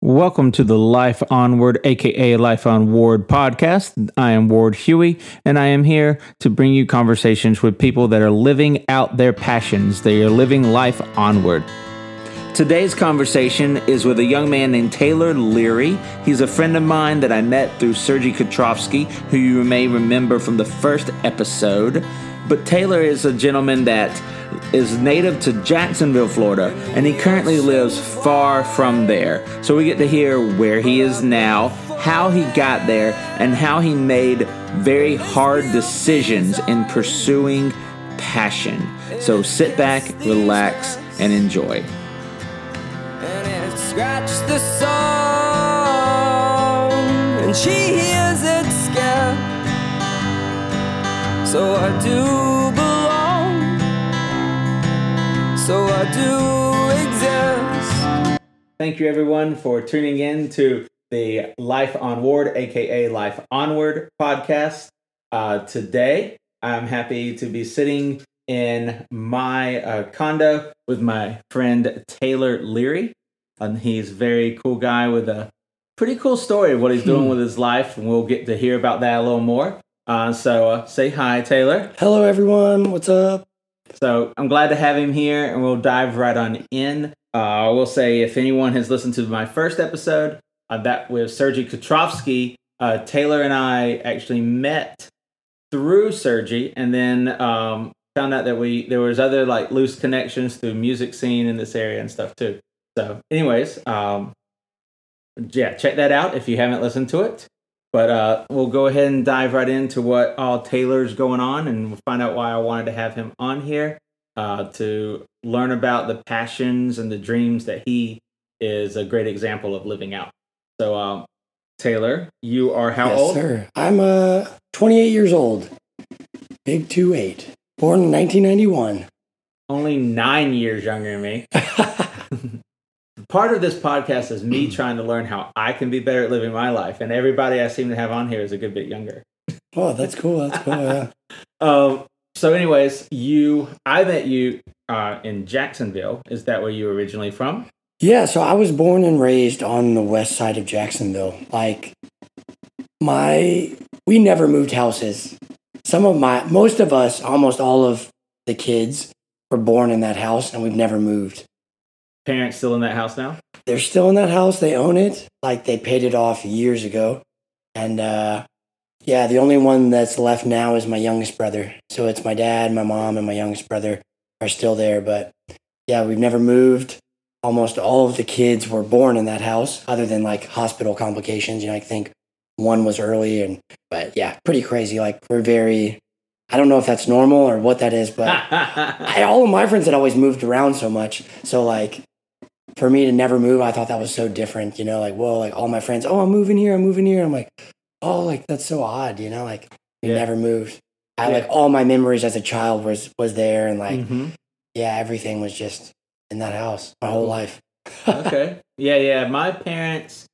Welcome to the Life Onward, aka Life on Ward podcast. I am Ward Hughey, and I am here to bring you conversations with people that are living out their passions. They are living life onward. Today's conversation is with a young man named Taylor Leary. He's a friend of mine that I met through Sergey Kotrovsky, who you may remember from the first episode. But Taylor is a gentleman that is native to Jacksonville, Florida, and he currently lives far from there. So we get to hear where he is now, how he got there, and how he made very hard decisions in pursuing passion. So sit back, relax, and enjoy. and it scratched the song, and she hears it scared. So I do belong, so I do exist. Thank you, everyone, for tuning in to the Life Onward, aka Life Onward podcast. Uh, today, I'm happy to be sitting in my uh, condo with my friend Taylor Leary. And he's a very cool guy with a pretty cool story of what he's doing with his life, and we'll get to hear about that a little more. Uh, so, uh, say hi, Taylor. Hello, everyone. What's up? So I'm glad to have him here, and we'll dive right on in. Uh, I will say, if anyone has listened to my first episode, uh, that with Sergey Kotrovsky, uh, Taylor and I actually met through Sergey, and then um, found out that we there was other like loose connections through music scene in this area and stuff too. So, anyways, um, yeah, check that out if you haven't listened to it. But uh, we'll go ahead and dive right into what all Taylor's going on, and we'll find out why I wanted to have him on here uh, to learn about the passions and the dreams that he is a great example of living out. So, um, Taylor, you are how yes, old? sir. I'm uh 28 years old. Big two eight. Born in 1991. Only nine years younger than me. Part of this podcast is me trying to learn how I can be better at living my life, and everybody I seem to have on here is a good bit younger. oh, that's cool. That's cool. Yeah. Um, so, anyways, you, I met you uh, in Jacksonville. Is that where you were originally from? yeah. So I was born and raised on the west side of Jacksonville. Like my, we never moved houses. Some of my, most of us, almost all of the kids were born in that house, and we've never moved. Parents still in that house now? they're still in that house. They own it. Like they paid it off years ago. And uh, yeah, the only one that's left now is my youngest brother. So it's my dad, my mom, and my youngest brother are still there. But yeah, we've never moved. Almost all of the kids were born in that house, other than like hospital complications. You know, I think one was early, and but yeah, pretty crazy. Like we're very. I don't know if that's normal or what that is, but I, all of my friends had always moved around so much. So like for me to never move, I thought that was so different. You know, like whoa, like all my friends, oh, I'm moving here, I'm moving here. I'm like, oh, like that's so odd. You know, like we Yeah. never moved. I Yeah. like all my memories as a child was was there, and like Mhm. yeah, everything was just in that house my whole life. okay. Yeah, yeah. My parents,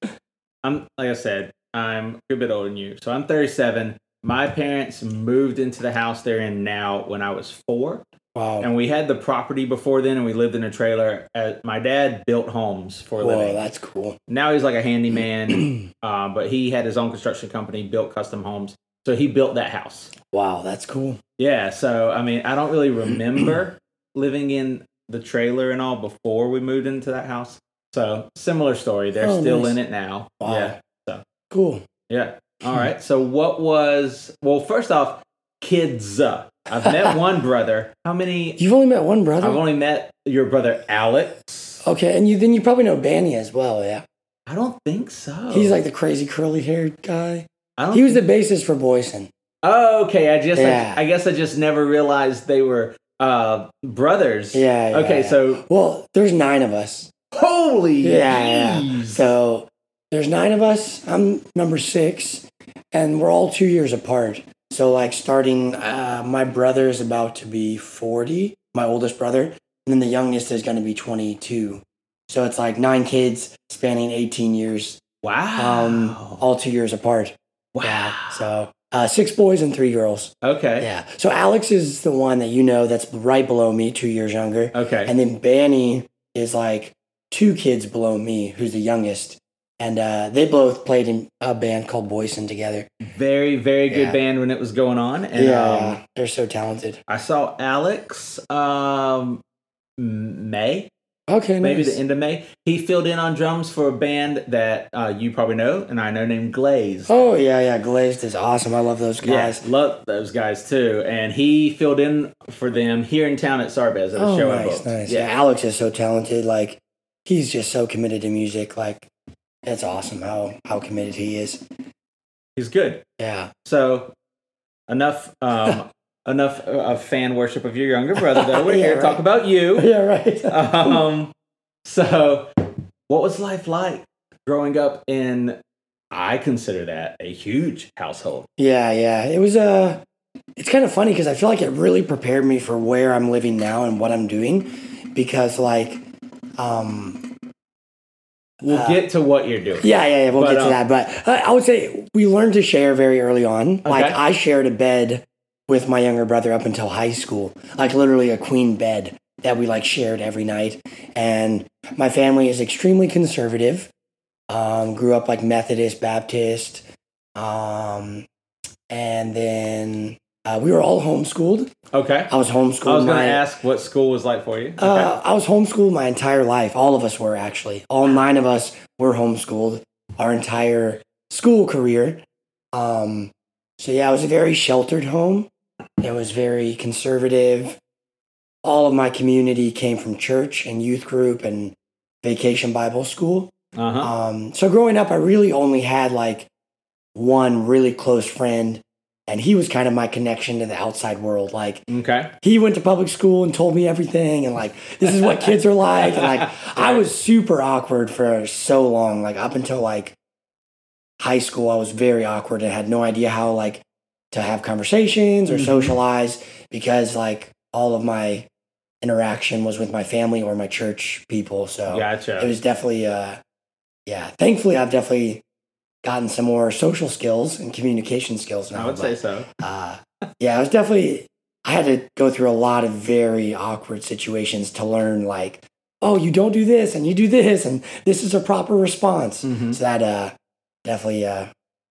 I'm like I said, I'm a good bit older than you. So I'm 37. My parents moved into the house they're in now when I was four. Wow. And we had the property before then, and we lived in a trailer. Uh, my dad built homes for a Whoa, living. that's cool. Now he's like a handyman, uh, but he had his own construction company, built custom homes. So he built that house. Wow, that's cool. Yeah. So I mean, I don't really remember living in the trailer and all before we moved into that house. So similar story. They're Oh, still nice. in it now. Wow. Yeah. So cool. Yeah. All right. So what was well? First off, kids. uh, I've met one brother. How many? You've only met one brother. I've only met your brother Alex. okay, and you then you probably know Banny as well. Yeah, I don't think so. he's like the crazy curly haired guy. I don't He was the bassist for Boyson. Oh, okay. I just. Yeah. I, I guess I just never realized they were uh brothers. Yeah. yeah, Okay. yeah. So well, there's nine of us. holy. Yeah, yeah. So there's nine of us. I'm number six, and we're all two years apart. So like starting, uh, my brother is about to be forty, my oldest brother, and then the youngest is going to be twenty-two. So it's like nine kids spanning eighteen years, Wow. um, all two years apart. wow. Yeah. So uh, six boys and three girls. okay. Yeah. So Alex is the one that you know that's right below me, two years younger. Okay. And then Banny is like two kids below me, who's the youngest. And uh, they both played in a band called Boyson together. Very, very good Yeah. band when it was going on. And yeah, um, they're so talented. I saw Alex um, May, Okay, maybe nice. the end of May. He filled in on drums for a band that uh, you probably know, and I know named Glaze. Oh yeah, yeah. Glazed is awesome. I love those guys. Yes, love those guys too. And he filled in for them here in town at Sarbez at a Oh, show nice, nice. Yeah. Alex is so talented. Like, he's just so committed to music. Like, it's awesome how how committed he is. he's good. Yeah. So enough, um, enough of fan worship of your younger brother. Though we're Yeah, here to talk about you. Yeah. Right. Um, so, what was life like growing up in? I consider that a huge household. yeah. Yeah. It was Uh, it's kind of funny because I feel like it really prepared me for where I'm living now and what I'm doing, because like, um, We'll Uh, get to what you're doing. Yeah, yeah, yeah. We'll But, get to um, that. But uh, I would say we learned to share very early on. Like I shared a bed with my younger brother up until high school, like literally a queen bed that we like shared every night. And my family is extremely conservative. Um, grew up like Methodist, Baptist, um, and then uh, we were all homeschooled. Okay. I was homeschooled. I was going to ask what school was like for you. Okay. uh, I was homeschooled my entire life. All of us were actually. All nine of us were homeschooled our entire school career. Um, so yeah, it was a very sheltered home. It was very conservative. All of my community came from church and youth group and vacation Bible school. uh-huh. Um, so growing up, I really only had like one really close friend, and he was kind of my connection to the outside world. Like okay. he went to public school and told me everything and like this is what kids are like and like i was super awkward for so long like up until like high school i was very awkward and had no idea how like to have conversations or Mhm. socialize because like all of my interaction was with my family or my church people so Gotcha. it was definitely uh yeah thankfully i've definitely gotten some more social skills and communication skills now I would but- say so. uh, yeah, I was definitely. I had to go through a lot of very awkward situations to learn, like, oh, you don't do this and you do this, and this is a proper response. Mhm. So that uh, definitely uh,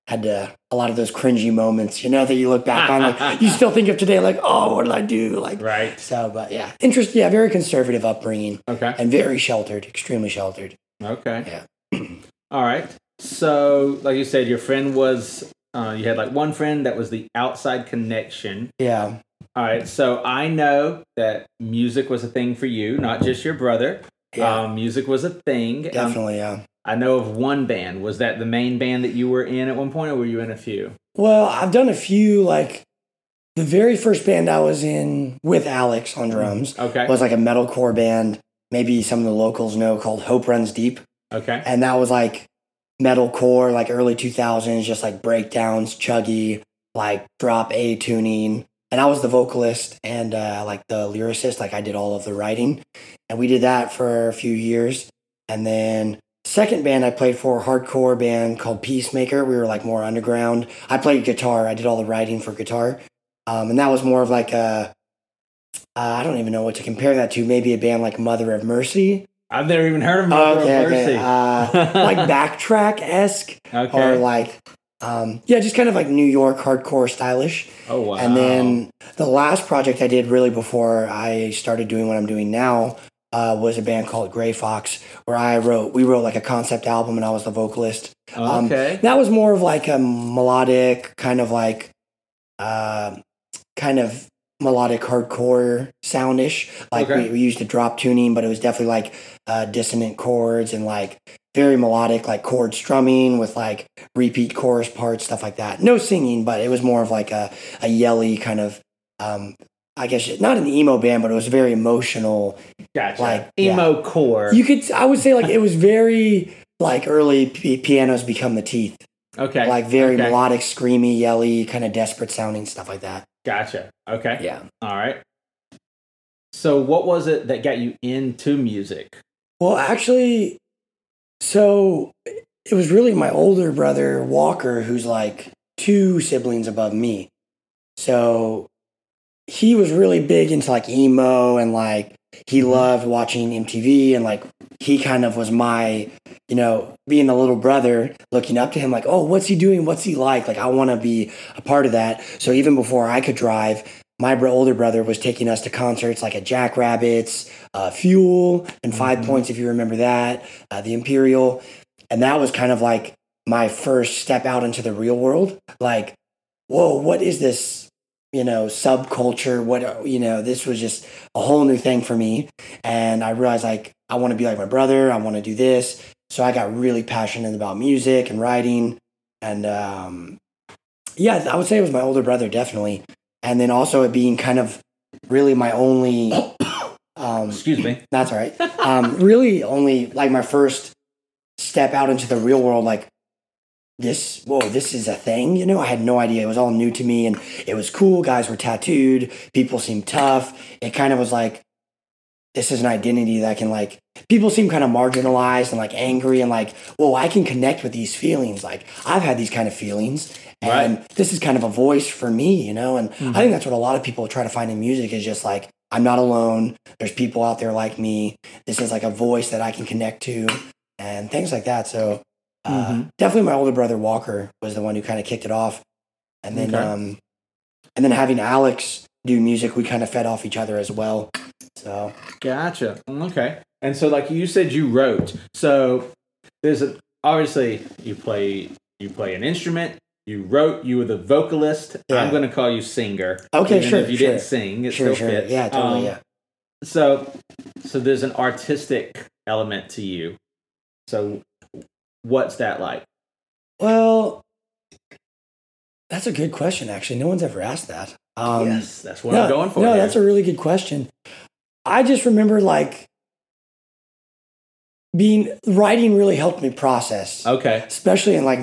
had to, a lot of those cringy moments, you know, that you look back on, like, you still think of today, like, oh, what did I do? Like, Right. so, but yeah, interest, yeah, very conservative upbringing Okay. and very sheltered, extremely sheltered. Okay. Yeah. All right. So, like you said, your friend was, uh, you had like one friend that was the outside connection. Yeah. All right. So, I know that music was a thing for you, not just your brother. Yeah. Um, music was a thing. Um, definitely. Yeah. I know of one band. Was that the main band that you were in at one point, or were you in a few? Well, I've done a few like the very first band I was in with Alex on drums Okay. was like a metalcore band. Maybe some of the locals know called Hope Runs Deep, Okay. and that was like metalcore, like early two thousands, just like breakdowns, chuggy, like drop A tuning. And I was the vocalist and uh, like the lyricist. Like I did all of the writing, and we did that for a few years. And then second band I played for, a hardcore band called Peacemaker. We were like more underground. I played guitar. I did all the writing for guitar, um, and that was more of like a. Uh, I don't even know what to compare that to. Maybe a band like Mother of Mercy. I've never even heard of Mother okay, of Mercy. okay. Uh, like backtrack esque, okay. or like, um, yeah, just kind of like New York hardcore stylish. oh wow. And then the last project I did really before I started doing what I'm doing now uh, was a band called Gray Fox, where I wrote, we wrote like a concept album and I was the vocalist. um, okay. That was more of like a melodic, kind of like, uh, kind of melodic hardcore soundish. Like Okay. we, we used a drop tuning, but it was definitely like uh, dissonant chords and like very melodic, like chord strumming with like repeat chorus parts, stuff like that. No singing, but it was more of like a, a yelly kind of, um, I guess not an emo band, but it was very emotional. gotcha. like, emo core. You could, I would say, like it was very like early p- pianos become the teeth, okay. like very okay. melodic, screamy, yelly, kind of desperate sounding stuff like that. Gotcha. Okay. Yeah. All right. So, what was it that got you into music? Well, actually, so it was really my older brother Walker, who's like two siblings above me. So he was really big into like emo and like he mm-hmm. loved watching MTV and like he kind of was my, you know, being a little brother, looking up to him like, oh, what's he doing? What's he like? Like I want to be a part of that. So even before I could drive, my bro- older brother was taking us to concerts like at Jackrabbits, uh, Fuel, and 5 Points, if you remember that, uh, the Imperial. And that was kind of like my first step out into the real world. Like, whoa, what is this? You know, subculture. What, you know, this was just a whole new thing for me. And I realized like, I want to be like my brother. I want to do this. So I got really passionate about music and writing. And um, yeah, I would say it was my older brother, definitely and then also it being kind of really my only um Excuse me. that's all right. Um really only like my first step out into the real world like this whoa this is a thing you know? I had no idea. It was all new to me and it was cool. Guys were tattooed. People seemed tough. It kind of was like this is an identity that can like people seem kind of marginalized and like angry and like whoa i can connect with these feelings. Like i've had these kind of feelings and Right. this is kind of a voice for me you know and i think that's what a lot of people try to find in music is just like i'm not alone there's people out there like me this is like a voice that i can connect to and things like that so uh, Mhm. definitely my older brother walker was the one who kind of kicked it off and then Okay. um and then having alex do music we kind of fed off each other as well so Gotcha. Okay. And so, like you said, you wrote. So there's a obviously you play you play an instrument. You wrote. You were the vocalist. Yeah. I'm going to call you singer. Okay, even sure, If you sure. didn't sing, it sure still sure fits. yeah totally Um, yeah So, so there's an artistic element to you. So, what's that like? well that's a good question actually no one's ever asked that um yes, that's what no, I'm going for. no here. that's a really good question i just remember like being writing really helped me process okay. especially in like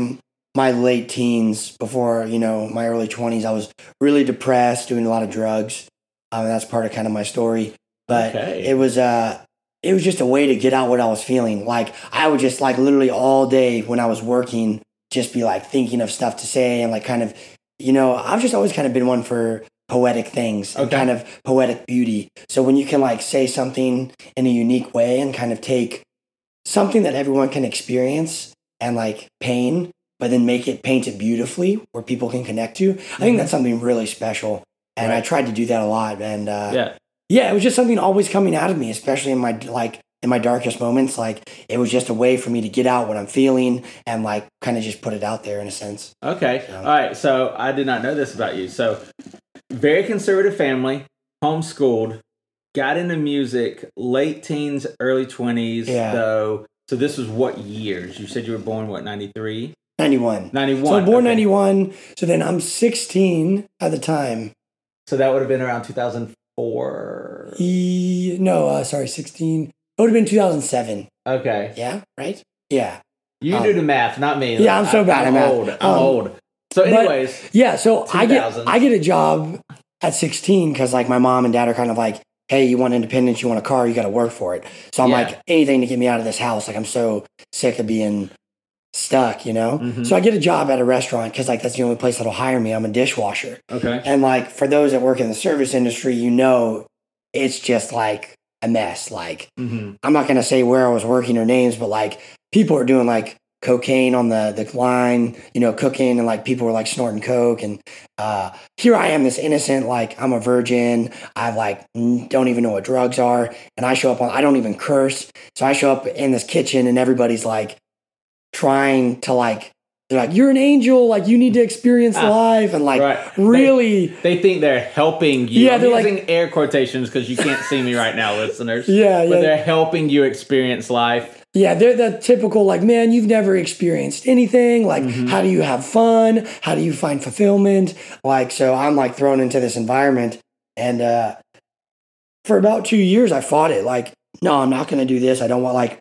my late teens before you know my early 20s i was really depressed doing a lot of drugs. Um, that's part of kind of my story. But Okay. it was uh it was just a way to get out what i was feeling. Like i would just like literally all day when i was working just be like thinking of stuff to say and like kind of you know i've just always kind of been one for poetic things and kind of poetic beauty. So when you can like say something in a unique way and kind of take something that everyone can experience and like pain, but then make it painted beautifully where people can connect to. I think that's something really special. And I tried to do that a lot. And uh, yeah. Yeah. it was just something always coming out of me, especially in my like in my darkest moments. Like it was just a way for me to get out what I'm feeling and like kind of just put it out there in a sense. Okay. Yeah. All right. So I did not know this about you. So very conservative family, homeschooled, got into music, late teens, early twenties. Yeah. Though. So this was what years? You said you were born what 93? 91. 91. So born okay. 91. So then I'm 16 at the time. So that would have been around 2004. E- no, uh, sorry, 16. It would have been 2007. Okay. Yeah, right? Yeah. You Um, do the math, not me. yeah, I'm so bad I'm at math. old. I'm Um, old. So, but- anyways, Yeah, so I get I get a job at 16 because like my mom and dad are kind of like, hey, you want independence, you want a car, you got to work for it. So I'm Yeah. like, anything to get me out of this house. Like I'm so sick of being stuck, you know. Mhm. So I get a job at a restaurant because like that's the only place that'll hire me. I'm a dishwasher, okay. and like for those that work in the service industry, you know, it's just like a mess. Like hmm I'm not gonna say where I was working or names, but like people are doing like cocaine on the the line, you know, cooking and like people were like snorting coke and uh here I am this innocent like I'm a virgin. I've like don't even know what drugs are and I show up on I don't even curse. So I show up in this kitchen and everybody's like trying to like they're like you're an angel, like you need to experience Ah, life and like right. really They think they're helping you. Yeah, I'm they're like- using air quotations because you can't see me right now, listeners. yeah, But yeah. they're helping you experience life. Yeah, they're the typical like, man, you've never experienced anything. Like, how do you have fun? How do you find fulfillment? Like, so I'm like thrown into this environment, and uh, for about two years, I fought it. Like, no, I'm not going to do this. I don't want like,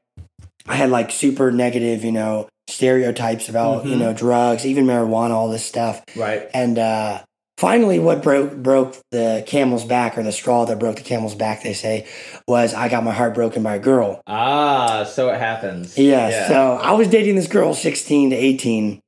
I had like super negative, you know, stereotypes about you Mhm. know drugs, even marijuana, all this stuff. Right. And uh, finally, what broke broke the camel's back, or the straw that broke the camel's back, they say, was I got my heart broken by a girl. Ah, so it happens. Yeah, Yeah. So I was dating this girl, 16 to 18.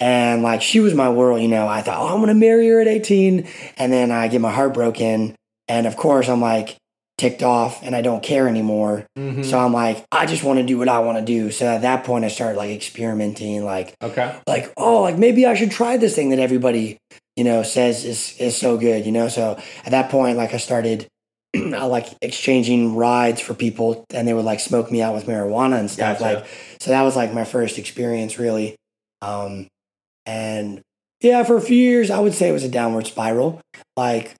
And like she was my world, you know. I thought, oh, I'm gonna marry her at 18. And then I get my heart broken. And of course, I'm like, ticked off and I don't care anymore. Mhm. So I'm like, I just want to do what I want to do. So at that point, I started like experimenting, like, okay. like, oh, like maybe I should try this thing that everybody, you know, says is is so good, you know. So at that point, like I started, I like exchanging rides for people, and they would like smoke me out with marijuana and stuff. Gotcha. Like, so that was like my first experience, really. Um, and yeah, for a few years, I would say it was a downward spiral. Like,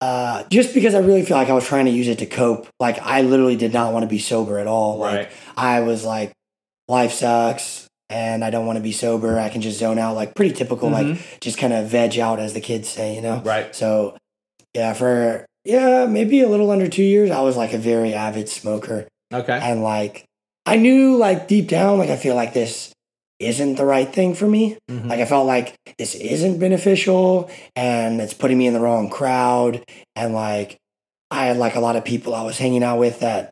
uh, just because I really feel like I was trying to use it to cope. Like, I literally did not want to be sober at all. Like, Right. I was like, life sucks and I don't want to be sober. I can just zone out, like pretty typical, like just kind of veg out, as the kids say, you know? Right. So, yeah, for, yeah, maybe a little under two years, I was like a very avid smoker. Okay. And like, I knew like deep down, like, I feel like this isn't the right thing for me. Mhm. Like, I felt like this isn't beneficial and it's putting me in the wrong crowd. And like, I had like a lot of people I was hanging out with that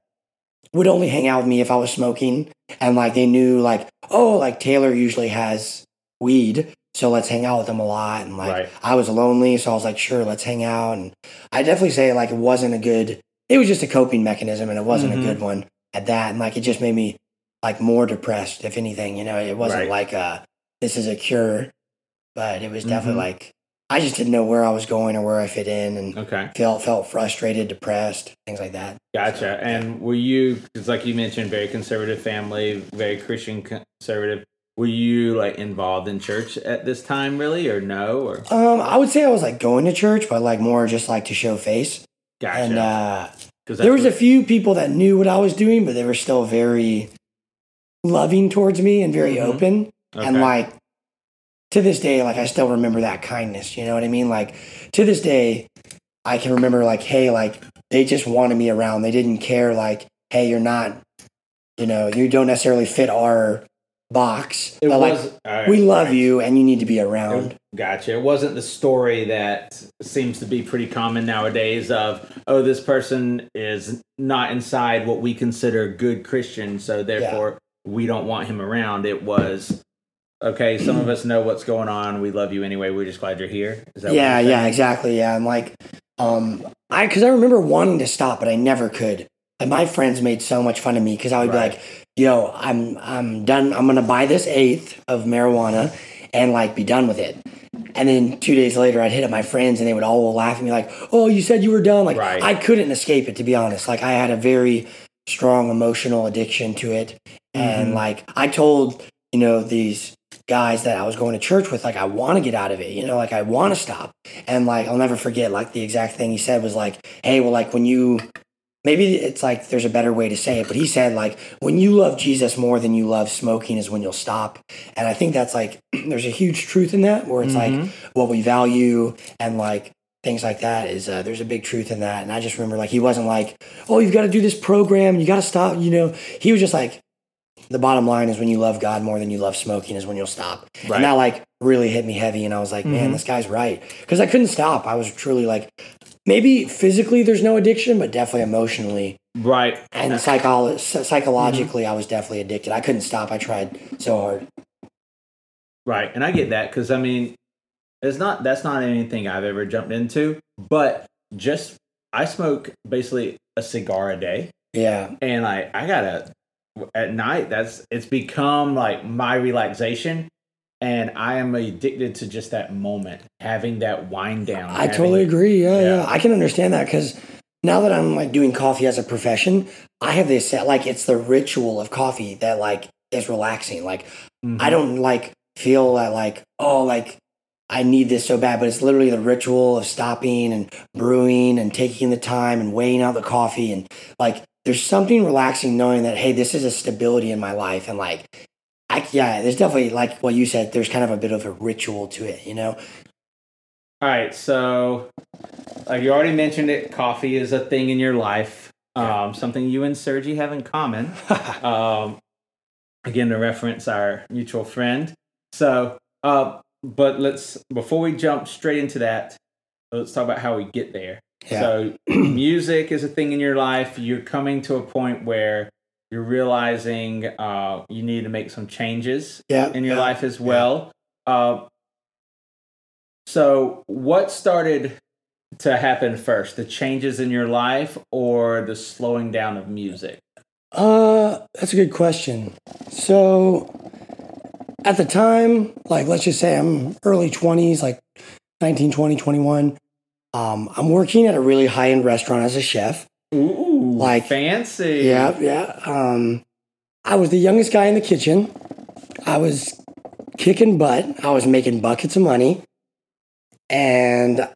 would only hang out with me if I was smoking. And like, they knew, like, oh, like Taylor usually has weed. So let's hang out with them a lot. And like, Right. I was lonely. So I was like, sure, let's hang out. And I definitely say like it wasn't a good, it was just a coping mechanism and it wasn't Mhm. a good one at that. And like, it just made me like more depressed, if anything, you know, it wasn't Right. like a, this is a cure, but it was definitely Mhm. like, I just didn't know where I was going or where I fit in and Okay. felt, felt frustrated, depressed, things like that. Gotcha. And were you, because like you mentioned, very conservative family, very Christian conservative. Were you like involved in church at this time, really, or no? Or Um, I would say I was like going to church, but like more just like to show face. gotcha. And uh, there was a few people that knew what I was doing, but they were still very loving towards me and very Mhm. open. what- And like to this day, like I still remember that kindness. You know what I mean? Like to this day, I can remember like, hey, like they just wanted me around. They didn't care. Like, hey, you're not, you know, you don't necessarily fit our box. it but like was. all right, we love right. you and you need to be around. Gotcha. It wasn't the story that seems to be pretty common nowadays of, oh, this person is not inside what we consider good Christian, so therefore we don't want him around. It was, okay, some of us know what's going on. We love you anyway. We're just glad you're here. Is that yeah, yeah, exactly. Yeah, I'm like, um, I because I remember wanting to stop, but I never could. And my friends made so much fun of me because I would Right. be like, "Yo, I'm I'm done. I'm gonna buy this eighth of marijuana and like be done with it." And then two days later, I'd hit up my friends, and they would all laugh at me like, "Oh, you said you were done." Like Right. I couldn't escape it, to be honest. Like I had a very strong emotional addiction to it, and Mhm. like I told you know these guys that I was going to church with, like I want to get out of it. You know, like I want to stop. And like I'll never forget, like the exact thing he said was like, "Hey, well, like when you." Maybe it's like there's a better way to say it, but he said like when you love Jesus more than you love smoking is when you'll stop. And I think that's like there's a huge truth in that where it's Mhm. like what we value and like things like that is uh, there's a big truth in that. And I just remember like he wasn't like, oh, you've got to do this program, you got to stop. You know, he was just like, the bottom line is when you love God more than you love smoking is when you'll stop. Right. And that like really hit me heavy, and I was like, man, Mhm. this guy's right because I couldn't stop. I was truly like, maybe physically there's no addiction, but definitely emotionally Right. and psycholo- psychologically, I was definitely addicted. I couldn't stop. I tried so hard. Right, and I get that because I mean, it's not that's not anything I've ever jumped into, but just I smoke basically a cigar a day, Yeah, and I I gotta at night. That's it's become like my relaxation, and I am addicted to just that moment, having that wind down. I totally agree. Yeah, yeah, Yeah. I can understand that because now that I'm like doing coffee as a profession, I have this like it's the ritual of coffee that like is relaxing. Like Mhm. I don't like feel that like oh like I need this so bad, but it's literally the ritual of stopping and brewing and taking the time and weighing out the coffee and like there's something relaxing knowing that hey this is a stability in my life and like I yeah there's definitely like what you said there's kind of a bit of a ritual to it you know All right, so like you already mentioned it, coffee is a thing in your life. Um, something you and Sergey have in common. um, again, to reference our mutual friend. So, uh, but let's before we jump straight into that, let's talk about how we get there. Yeah. So, music is a thing in your life. You're coming to a point where you're realizing uh, you need to make some changes yeah in your yeah. life as well. Uh, so, what started to happen first? The changes in your life or the slowing down of music? Uh, that's a good question. So, at the time, like let's just say I'm early 20s, like 19, 20, 21. Um, I'm working at a really high end restaurant as a chef. Ooh, Like- fancy. Yeah, yeah. Um, I was the youngest guy in the kitchen. I was kicking butt. I was making buckets of money. And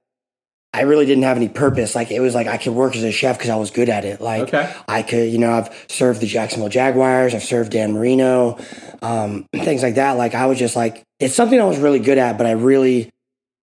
I really didn't have any purpose. Like, it was like I could work as a chef because I was good at it. Like, Okay. I could, you know, I've served the Jacksonville Jaguars, I've served Dan Marino, um, things like that. Like, I was just like, it's something I was really good at, but I really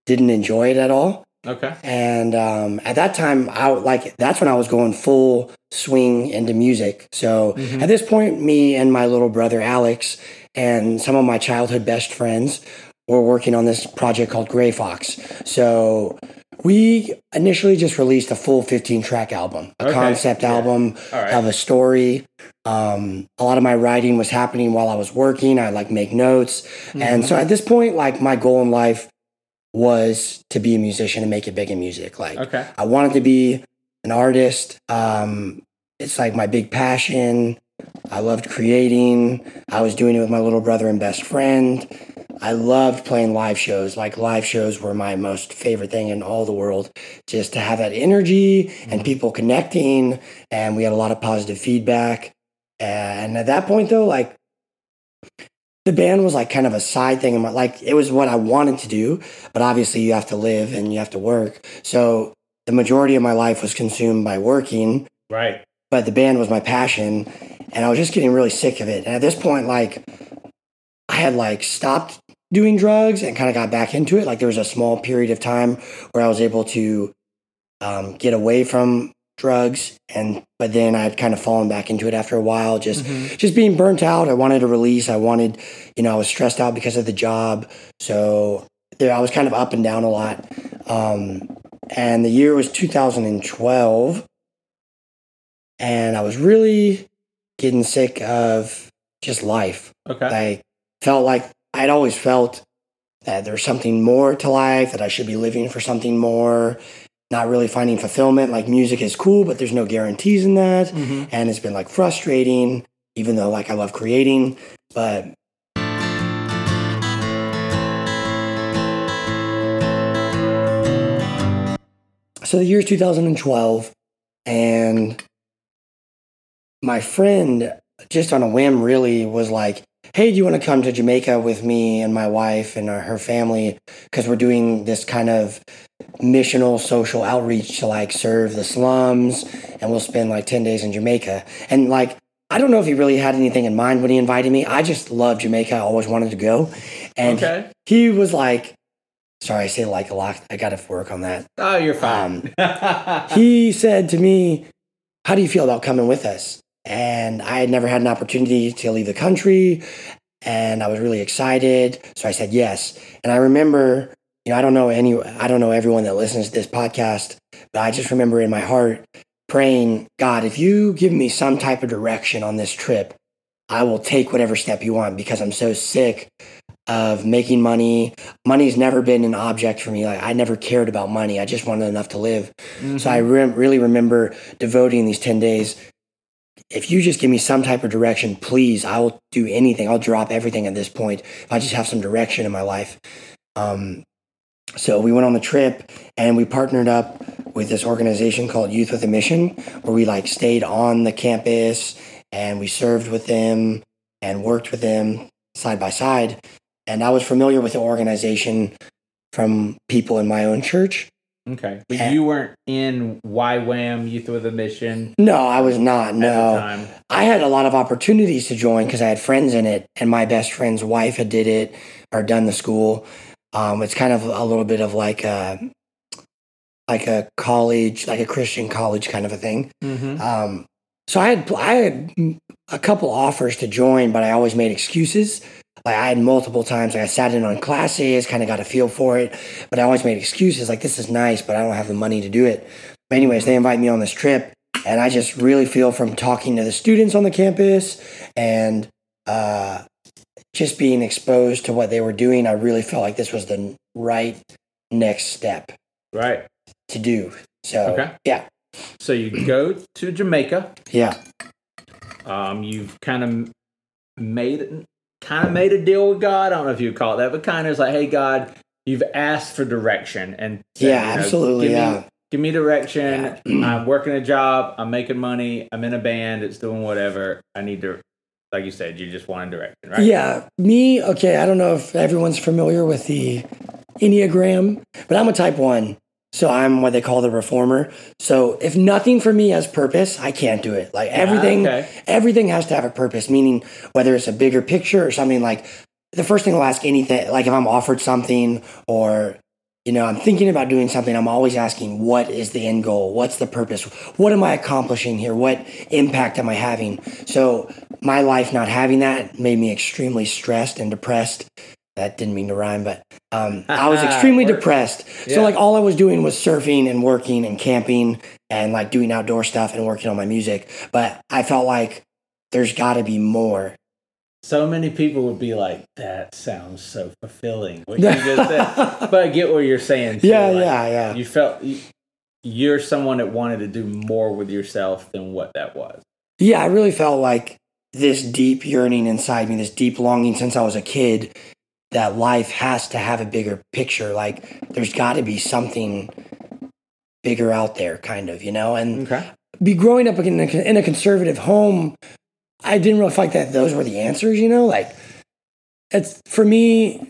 didn't enjoy it at all. Okay. And um, at that time, I like that's when I was going full swing into music. So Mhm. at this point, me and my little brother Alex and some of my childhood best friends were working on this project called Gray Fox. So we initially just released a full 15 track album, a Okay. concept Yeah. album right. of a story. Um, a lot of my writing was happening while I was working. I like make notes. And Mm-hmm. so at this point, like my goal in life was to be a musician and make it big in music. Like Okay. I wanted to be an artist. Um, it's like my big passion. I loved creating. I was doing it with my little brother and best friend. I loved playing live shows. Like live shows were my most favorite thing in all the world. Just to have that energy and people connecting, and we had a lot of positive feedback. And at that point, though, like the band was like kind of a side thing. in my- Like it was what I wanted to do, but obviously you have to live and you have to work. So the majority of my life was consumed by working, Right. but the band was my passion, and I was just getting really sick of it. And at this point, like I had like stopped doing drugs and kind of got back into it. Like there was a small period of time where I was able to um, get away from drugs, and but then I had kind of fallen back into it after a while. Just Mhm. just being burnt out. I wanted a release. I wanted, you know, I was stressed out because of the job. So there, I was kind of up and down a lot. Um, and the year was 2012. And I was really getting sick of just life. Okay. I felt like I'd always felt that there's something more to life, that I should be living for something more, not really finding fulfillment. Like music is cool, but there's no guarantees in that Mhm. and it's been like frustrating even though like i love creating but so the year's 2012 and my friend just on a whim really was like hey do you want to come to jamaica with me and my wife and our, her family because we're doing this kind of missional social outreach to like serve the slums and we'll spend like 10 days in Jamaica. And like, I don't know if he really had anything in mind when he invited me. I just love Jamaica. I always wanted to go. And Okay. he was like, sorry, I say like a lot. I got to work on that. Oh, you're fine. Um, he said to me, How do you feel about coming with us? And I had never had an opportunity to leave the country. And I was really excited. So I said yes. And I remember, you know, I don't know any, I don't know everyone that listens to this podcast, but I just remember in my heart praying, God, if you give me some type of direction on this trip, I will take whatever step you want because I'm so sick of making money. Money's never been an object for me. Like I never cared about money. I just wanted enough to live. So I mm-hmm. re- really remember devoting these 10 days. If you just give me some type of direction, please, I will do anything. I'll drop everything at this point. If I just have some direction in my life. Um, so we went on the trip and we partnered up with this organization called Youth with a Mission, where we like stayed on the campus and we served with them and worked with them side by side. And I was familiar with the organization from people in my own church. Okay. But Yeah. you weren't in YWAM, Youth with a Mission No, I was not. No. I had a lot of opportunities to join because I had friends in it, and my best friend's wife had did it or done the school. Um, it's kind of a little bit of like a like a college, like a Christian college kind of a thing. Mm-hmm. Um, so I had I had a couple offers to join, but I always made excuses. Like I had multiple times, like I sat in on classes, kind of got a feel for it, but I always made excuses. Like this is nice, but I don't have the money to do it. But anyways, they invite me on this trip, and I just really feel from talking to the students on the campus and uh, just being exposed to what they were doing, I really felt like this was the right next step. Right. to do. So Okay. yeah, So you go to Jamaica. yeah, Um, you've kind of made kind of made a deal with God. I don't know if you would call it that, but kind of is like, hey, God, you've asked for direction, and said, yeah, you know, absolutely, give me- yeah. give me direction. I'm working a job. I'm making money. I'm in a band. It's doing whatever. I need to, like you said, you just want a direction, right? Yeah, me, okay, I don't know if everyone's familiar with the Enneagram, but I'm a type one. So I'm what they call the reformer. So if nothing for me has purpose, I can't do it. Like ah, everything okay. everything has to have a purpose, meaning whether it's a bigger picture or something like the first thing I'll ask anything like if I'm offered something or you know, I'm thinking about doing something, I'm always asking what is the end goal? What's the purpose? What am I accomplishing here? What impact am I having? So my life not having that made me extremely stressed and depressed. That didn't mean to rhyme, but um, I was extremely depressed. Yeah. So like all I was doing was surfing and working and camping and like doing outdoor stuff and working on my music. But I felt like there's got to be more. So many people would be like, "That sounds so fulfilling." What you just said, but I get what you're saying. too. Yeah, Like, yeah, yeah. You felt you're someone that wanted to do more with yourself than what that was. Yeah, I really felt like this deep yearning inside me, this deep longing since I was a kid that life has to have a bigger picture. Like there's got to be something bigger out there, kind of, you know? And Okay. be growing up in a, in a conservative home, I didn't really feel like that those were the answers, you know? Like it's for me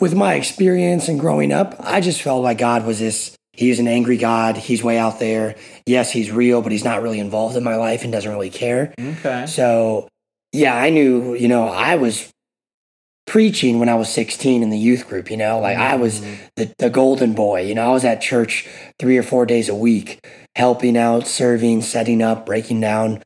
with my experience and growing up, I just felt like God was this He's an angry God. He's way out there. Yes, he's real, but he's not really involved in my life and doesn't really care. Okay. So, yeah, I knew, you know, I was preaching when I was 16 in the youth group, you know, like I was the, the golden boy, you know, I was at church three or four days a week, helping out, serving, setting up, breaking down.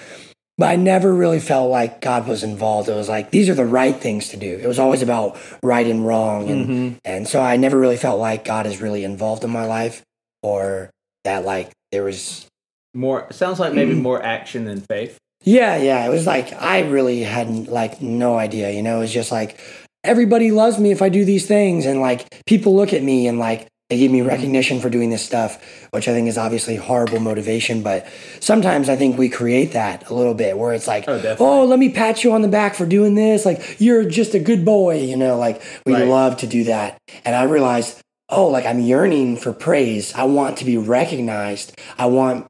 But I never really felt like God was involved. It was like, these are the right things to do. It was always about right and wrong. And, Mhm. and so I never really felt like God is really involved in my life or that like there was More sounds like maybe more action than faith. Yeah, yeah. It was like I really hadn't like no idea, you know, it was just like everybody loves me if I do these things and like people look at me and like they give me recognition for doing this stuff, which I think is obviously horrible motivation, but sometimes I think we create that a little bit where it's like, Oh, "Oh, let me pat you on the back for doing this, like you're just a good boy," you know, like we Right. love to do that. And I realized, "Oh, like I'm yearning for praise. I want to be recognized. I want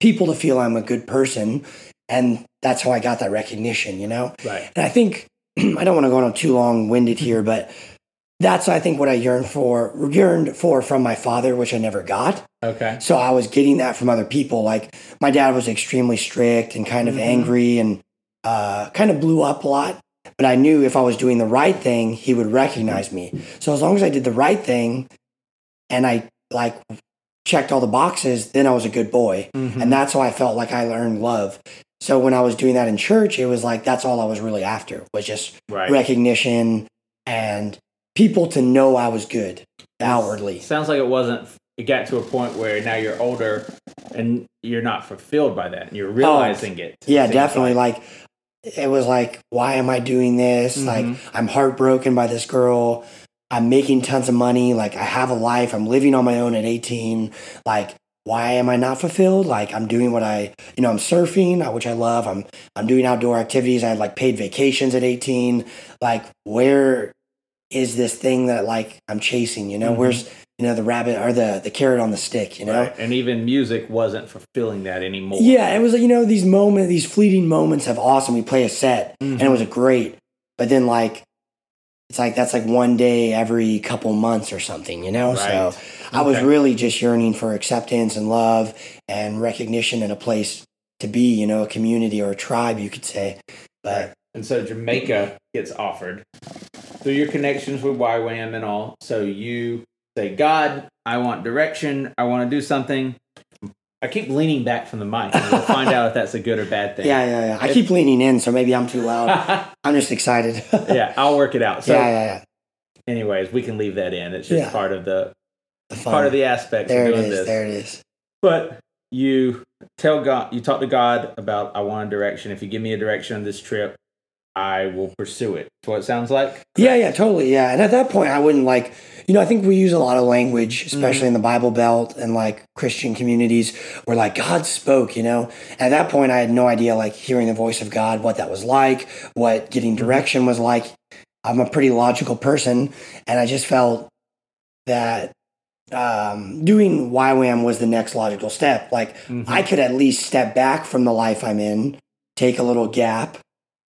people to feel I'm a good person." And that's how I got that recognition, you know? Right. And I think I don't want to go on too long winded here, but that's I think what I yearned for yearned for from my father, which I never got. Okay. So I was getting that from other people. Like my dad was extremely strict and kind of Mhm. angry and uh, kind of blew up a lot. But I knew if I was doing the right thing, he would recognize me. So as long as I did the right thing and I like checked all the boxes, then I was a good boy. Mhm. And that's how I felt like I learned love. So when I was doing that in church, it was like that's all I was really after was just right. recognition and people to know I was good outwardly. Sounds like it wasn't. It got to a point where now you're older and you're not fulfilled by that. And you're realizing it. Yeah, definitely. like. Like it was like, why am I doing this? Mhm. Like I'm heartbroken by this girl. I'm making tons of money. Like I have a life. I'm living on my own at 18. Like why am I not fulfilled? Like I'm doing what I, you know, I'm surfing, uh, which I love. I'm I'm doing outdoor activities. I had like paid vacations at 18. Like where is this thing that like I'm chasing? You know, Mhm. where's you know the rabbit or the the carrot on the stick? You know, Right. And even music wasn't fulfilling that anymore. yeah, it was like, you know, these moments, these fleeting moments of awesome. We play a set and it was great. But then, like, it's like that's like one day every couple months or something, you know? So Right. I was really just yearning for acceptance and love and recognition and a place to be, you know, a community or a tribe, you could say. But And so Jamaica gets offered through your connections with YWAM and all. So you say, God, I want direction. I want to do something. I keep leaning back from the mic. And we'll find out if that's a good or bad thing. yeah, yeah, yeah. I keep leaning in, so maybe I'm too loud. I'm just excited. yeah, yeah, I'll work it out. So, yeah, yeah. anyways, we can leave that in. It's just Yeah. part of the. Part of the aspects there of doing is. this. There it is. But you tell God, you talk to God about I want a direction. If you give me a direction on this trip, I will pursue it. That's what it sounds like. Yeah, yeah, totally. Yeah. And at that point, I wouldn't like, you know, I think we use a lot of language, mm-hmm. especially in the Bible Belt and like Christian communities where like God spoke, you know. At that point, I had no idea like hearing the voice of God, what that was like, what getting mm-hmm. direction was like. I'm a pretty logical person. And I just felt that um, doing YWAM was the next logical step. Like mm-hmm. I could at least step back from the life I'm in, take a little gap,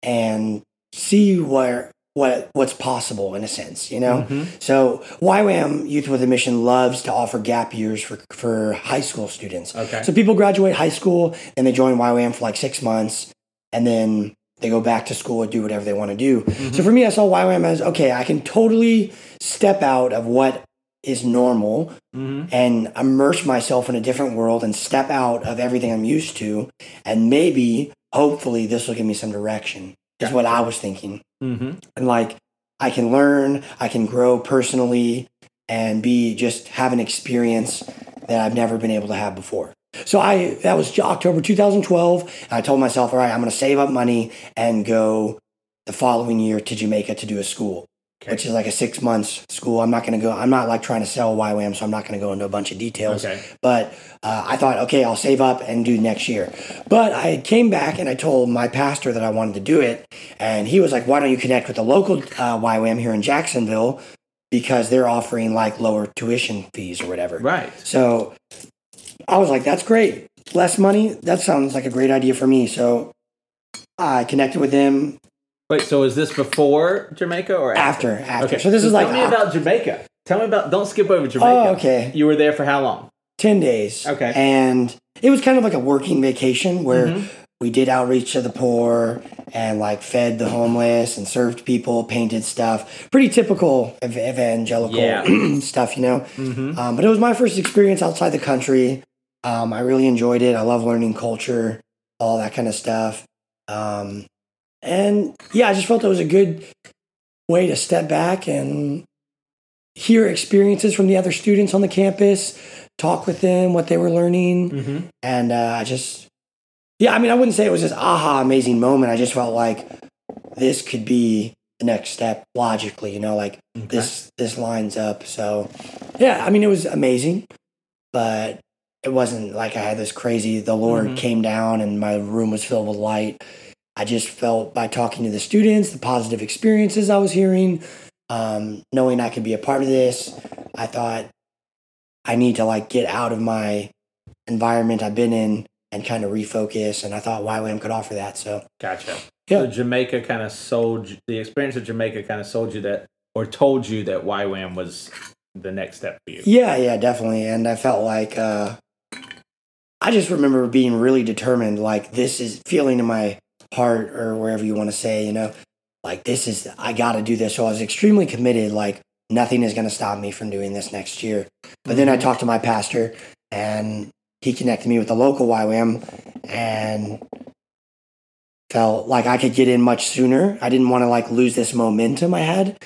and see where what what's possible in a sense, you know. Mm-hmm. So YWAM Youth with a Mission loves to offer gap years for for high school students. Okay. So people graduate high school and they join YWAM for like six months, and then they go back to school and do whatever they want to do. Mm-hmm. So for me, I saw YWAM as okay, I can totally step out of what is normal and immerse myself in a different world and step out of everything I'm used to, and maybe, hopefully, this will give me some direction. Is what I was thinking Mm-hmm. and like I can learn, I can grow personally, and be just have an experience that I've never been able to have before. So I that was October 2012, and I told myself, all right, I'm going to save up money and go the following year to Jamaica to do a school, which is like a six months school. I'm not going to go. I'm not like trying to sell YWAM, so I'm not going to go into a bunch of details. Okay. But uh, I thought, okay, I'll save up and do next year. But I came back and I told my pastor that I wanted to do it, and he was like, "Why don't you connect with the local uh, YWAM here in Jacksonville because they're offering like lower tuition fees or whatever." Right. So I was like, "That's great, less money. That sounds like a great idea for me." So I connected with him Wait. So is this before Jamaica or after? after. After. So this is like Tell me about Jamaica. Tell me about. Don't skip over Jamaica. Oh, okay. You were there for how long? 10 days. Okay. And it was kind of like a working vacation where Mm-hmm. we did outreach to the poor and like fed the homeless and served people, painted stuff. Pretty typical ev- evangelical Yeah. stuff, you know? Mm-hmm. Um, but it was my first experience outside the country. Um, I really enjoyed it. I love learning culture, all that kind of stuff. Um, and yeah, I just felt it was a good way to step back and hear experiences from the other students on the campus, talk with them, what they were learning. Mm-hmm. And uh, I just, yeah, I mean, I wouldn't say it was this aha, amazing moment. I just felt like this could be the next step logically, you know, like this this lines up. So, yeah, I mean, it was amazing, but it wasn't like I had this crazy. The Lord Mhm. came down and my room was filled with light. I just felt by talking to the students, the positive experiences I was hearing, um, knowing I could be a part of this. I thought I need to like get out of my environment I've been in and kind of refocus. And I thought YWAM could offer that. So Gotcha. Yeah. So Jamaica kind of sold you, the experience of Jamaica kind of sold you that or told you that YWAM was the next step for you. yeah, yeah, definitely. And I felt like uh, I just remember being really determined. Like this is feeling in my heart or wherever you want to say, you know, like this is I got to do this. So I was extremely committed. Like nothing is going to stop me from doing this next year. But then I mm-hmm. talked to my pastor and he connected me with the local YWAM and felt like I could get in much sooner. I didn't want to like lose this momentum I had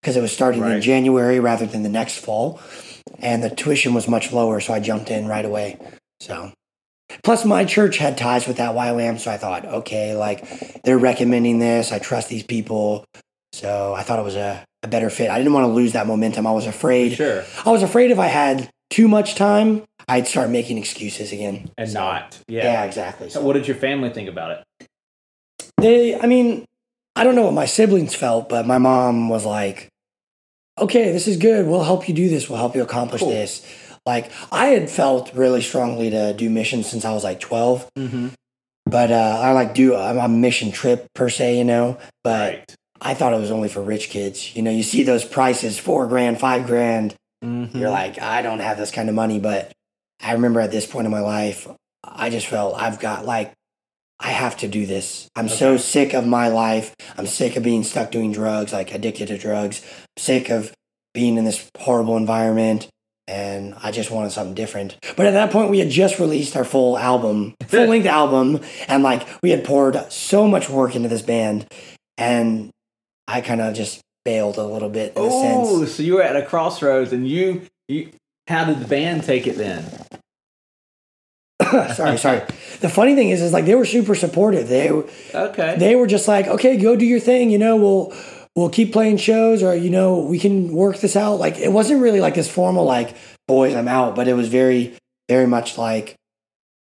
because it was starting in January rather than the next fall. And the tuition was much lower, so I jumped in right away. So plus my church had ties with that YWAM, so I thought, okay, like they're recommending this. I trust these people. So I thought it was a, a better fit. I didn't want to lose that momentum. I was afraid. Sure. I was afraid if I had too much time, I'd start making excuses again. And So- not. Yeah, Yeah. exactly. So what did your family think about it? they, I mean, I don't know what my siblings felt, but my mom was like, okay, this is good. We'll help you do this. We'll help you accomplish Cool. this. Like, I had felt really strongly to do missions since I was like 12, Mm-hmm. but uh, I like do I'm a mission trip per se, you know, but Right. I thought it was only for rich kids. You know, you see those prices, four grand, five grand. Mm-hmm. You're like, I don't have this kind of money, but I remember at this point in my life, I just felt I've got like, I have to do this. I'm so sick of my life. I'm sick of being stuck doing drugs, like addicted to drugs, sick of being in this horrible environment. And I just wanted something different. But at that point, we had just released our full album, full length album. And like, we had poured so much work into this band. And I kind of just bailed a little bit in a oh, sense. Oh, so you were at a crossroads and you you how did the band take it then? sorry, sorry. The funny thing is, is like they were super supportive. They Okay. they were just like, okay, go do your thing. You know, we'll we'll keep playing shows, or you know, we can work this out. Like it wasn't really like this formal like, boys, I'm out, but it was very very much like,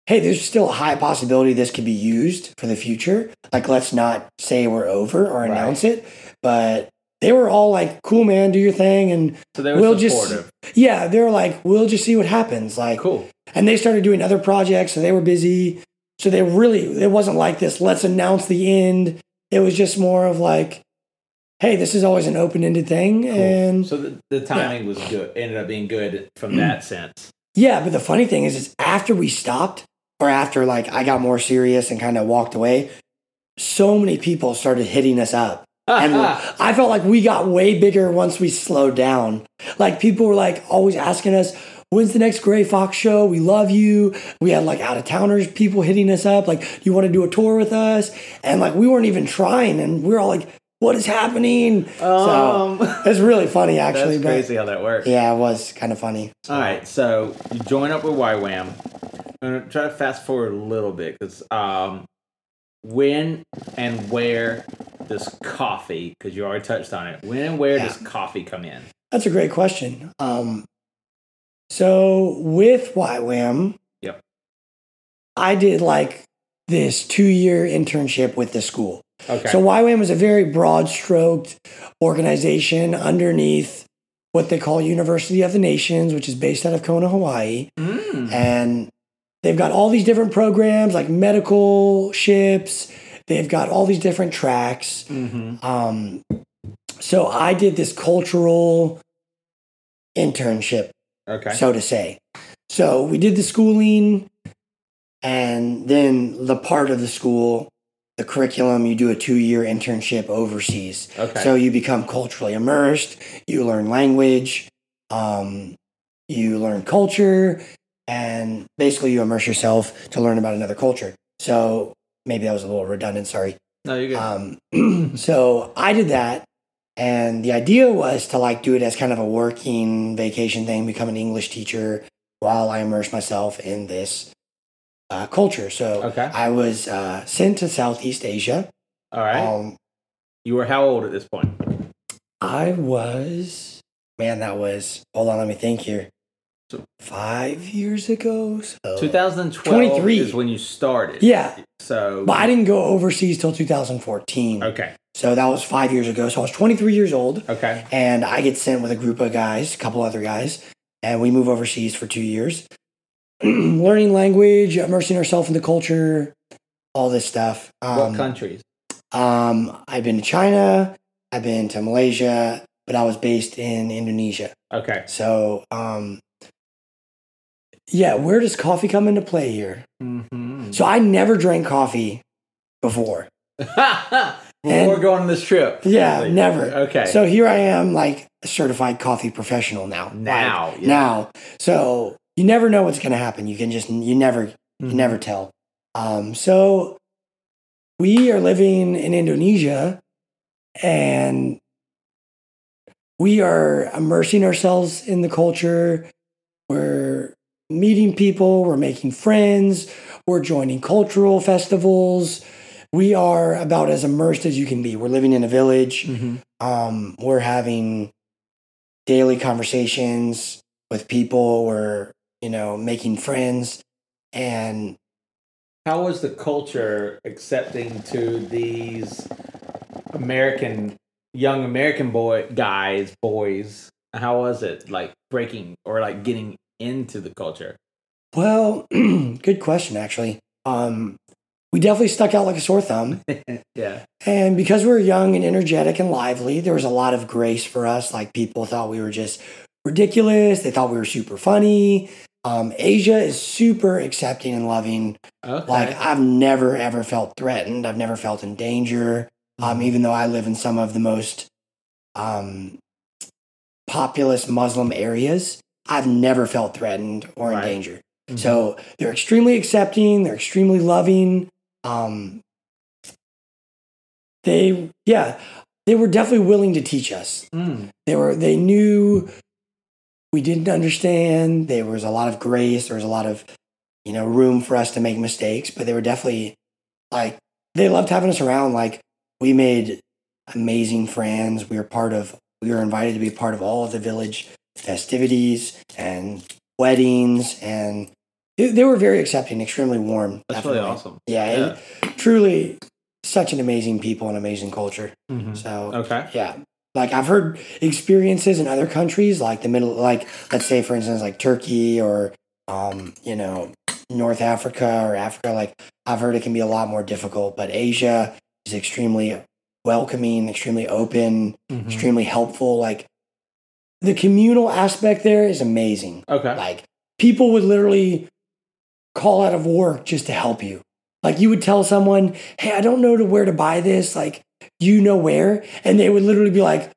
hey, there's still a high possibility this could be used for the future. Like, let's not say we're over or Right. announce it, but. They were all like, "Cool, man, do your thing," and so they were we'll just yeah, they were like, "We'll just see what happens." Like, cool. and they started doing other projects so they were busy so they really it wasn't like this let's announce the end it was just more of like hey this is always an open-ended thing and so the, the timing was good. Ended up being good from that mm. sense. yeah but the funny thing is is after we stopped or after like i got more serious and kind of walked away so many people started hitting us up and I felt like we got way bigger once we slowed down. Like people were like always asking us, "When's the next Gray Fox show? We love you." We had like out of towners people hitting us up, like, "Do you want to do a tour with us?" And like we weren't even trying, and we were all like, "What is happening?" Um, so it's really funny, actually. that's crazy how that works. yeah, it was kind of funny. All right, so you join up with YWAM. I'm gonna try to fast forward a little bit because um, when and where does coffee? Because you already touched on it. When and where Yeah. does coffee come in? That's a great question. Um, so with YWAM, Yep. I did like this two-year internship with the school. Okay. So YWAM is a very broad-stroked organization underneath what they call University of the Nations, which is based out of Kona, Hawaii, Mm. and they've got all these different programs like medical ships. They've got all these different tracks. Mm-hmm. Um, so I did this cultural internship, Okay. so to say. So we did the schooling, and then the part of the school, the curriculum, you do a two year internship overseas. okay. So you become culturally immersed, you learn language, um, you learn culture, and basically you immerse yourself to learn about another culture. So maybe that was a little redundant, sorry. no, you're good. Um, so I did that, and the idea was to like do it as kind of a working vacation thing, become an English teacher while I immerse myself in this uh, culture. So Okay. I was uh, sent to Southeast Asia. All right. Um, you were how old at this point? I was man, that was hold on, let me think here. So- Five years ago. So 2012 23. is when you started. yeah, So. but I didn't go overseas till 2014. Okay. So that was five years ago. So I was 23 years old. Okay. and I get sent with a group of guys, a couple other guys, and we move overseas for two years, learning language, immersing ourselves in the culture, all this stuff. what Um, countries? um, I've been to China, I've been to Malaysia, but I was based in Indonesia. Okay. So, um, yeah, where does coffee come into play here? Mm-hmm. So I never drank coffee before. Before And- going on this trip. Yeah, Like, never. Okay. So here I am, like a certified coffee professional now. now. Like, yeah. now. So you never know what's going to happen. You can just you never Mhm. you never tell. Um, so we are living in Indonesia, and we are immersing ourselves in the culture. We're meeting people. We're making friends. We're joining cultural festivals. We are about as immersed as you can be. We're living in a village Mhm. um, we're having daily conversations with people we're you know making friends and How was the culture accepting to these American young American boy guys, boys? How was it like breaking or like getting into the culture? well good question actually um, we definitely stuck out like a sore thumb yeah. and because we were young and energetic and lively there was a lot of grace for us like people thought we were just ridiculous they thought we were super funny um, asia is super accepting and loving Okay. Like I've never ever felt threatened. I've never felt in danger. Um, even though I live in some of the most um, populous Muslim areas, I've never felt threatened or in Right. danger. Mhm. So they're extremely accepting. They're extremely loving. Um, they, yeah, they were definitely willing to teach us. Mm. They were. They knew we didn't understand. There was a lot of grace. There was a lot of you know, room for us to make mistakes, but they were definitely like they loved having us around. Like we made amazing friends. We were part of we were invited to be part of all of the village festivities and weddings and they they were very accepting, extremely warm. That's really awesome. Yeah, Yeah. truly such an amazing people and amazing culture. Mhm. So Okay. yeah. Like I've heard experiences in other countries, like the middle, like let's say for instance, like Turkey or um, you know North Africa or Africa. Like I've heard it can be a lot more difficult, but Asia is extremely welcoming, extremely open, Mhm. extremely helpful. Like the communal aspect there is amazing. Okay. Like people would literally call out of work just to help you. Like you would tell someone, "Hey, I don't know to where to buy this. Like, you know where?" And they would literally be like,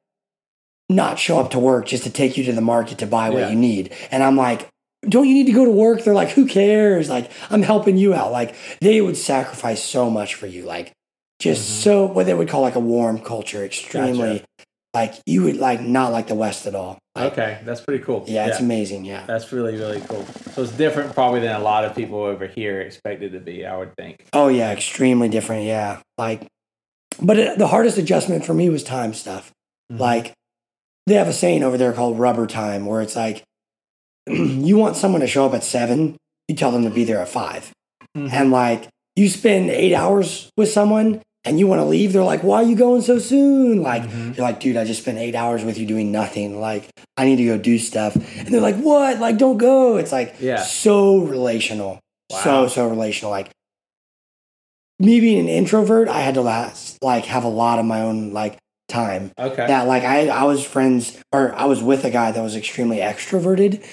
not show up to work just to take you to the market to buy what Yeah. you need. And I'm like, "Don't you need to go to work?" They're like, "Who cares? Like, I'm helping you out." Like they would sacrifice so much for you. Like just Mhm. so what they would call like a warm culture, extremely. Like you would like not like the West at all. Like, Okay. That's pretty cool. Yeah, it's amazing. Yeah. That's really, really cool. So it's different probably than a lot of people over here expected to be, I would think. Oh yeah, extremely different. Yeah, like, but it, the hardest adjustment for me was time stuff. Mhm. Like, they have a saying over there called rubber time, where it's like, you want someone to show up at seven, you tell them to be there at 5 Mhm. and like you spend eight hours with someone and you want to leave, they're like, "Why are you going so soon?" Like, Mhm. you're like, "Dude, I just spent eight hours with you doing nothing. Like, I need to go do stuff." And they're like, "What? Like, don't go." It's like Yeah. so relational, Wow. so so relational. Like me being an introvert, I had to last like have a lot of my own like time. Okay. That like I I was friends or I was with a guy that was extremely extroverted,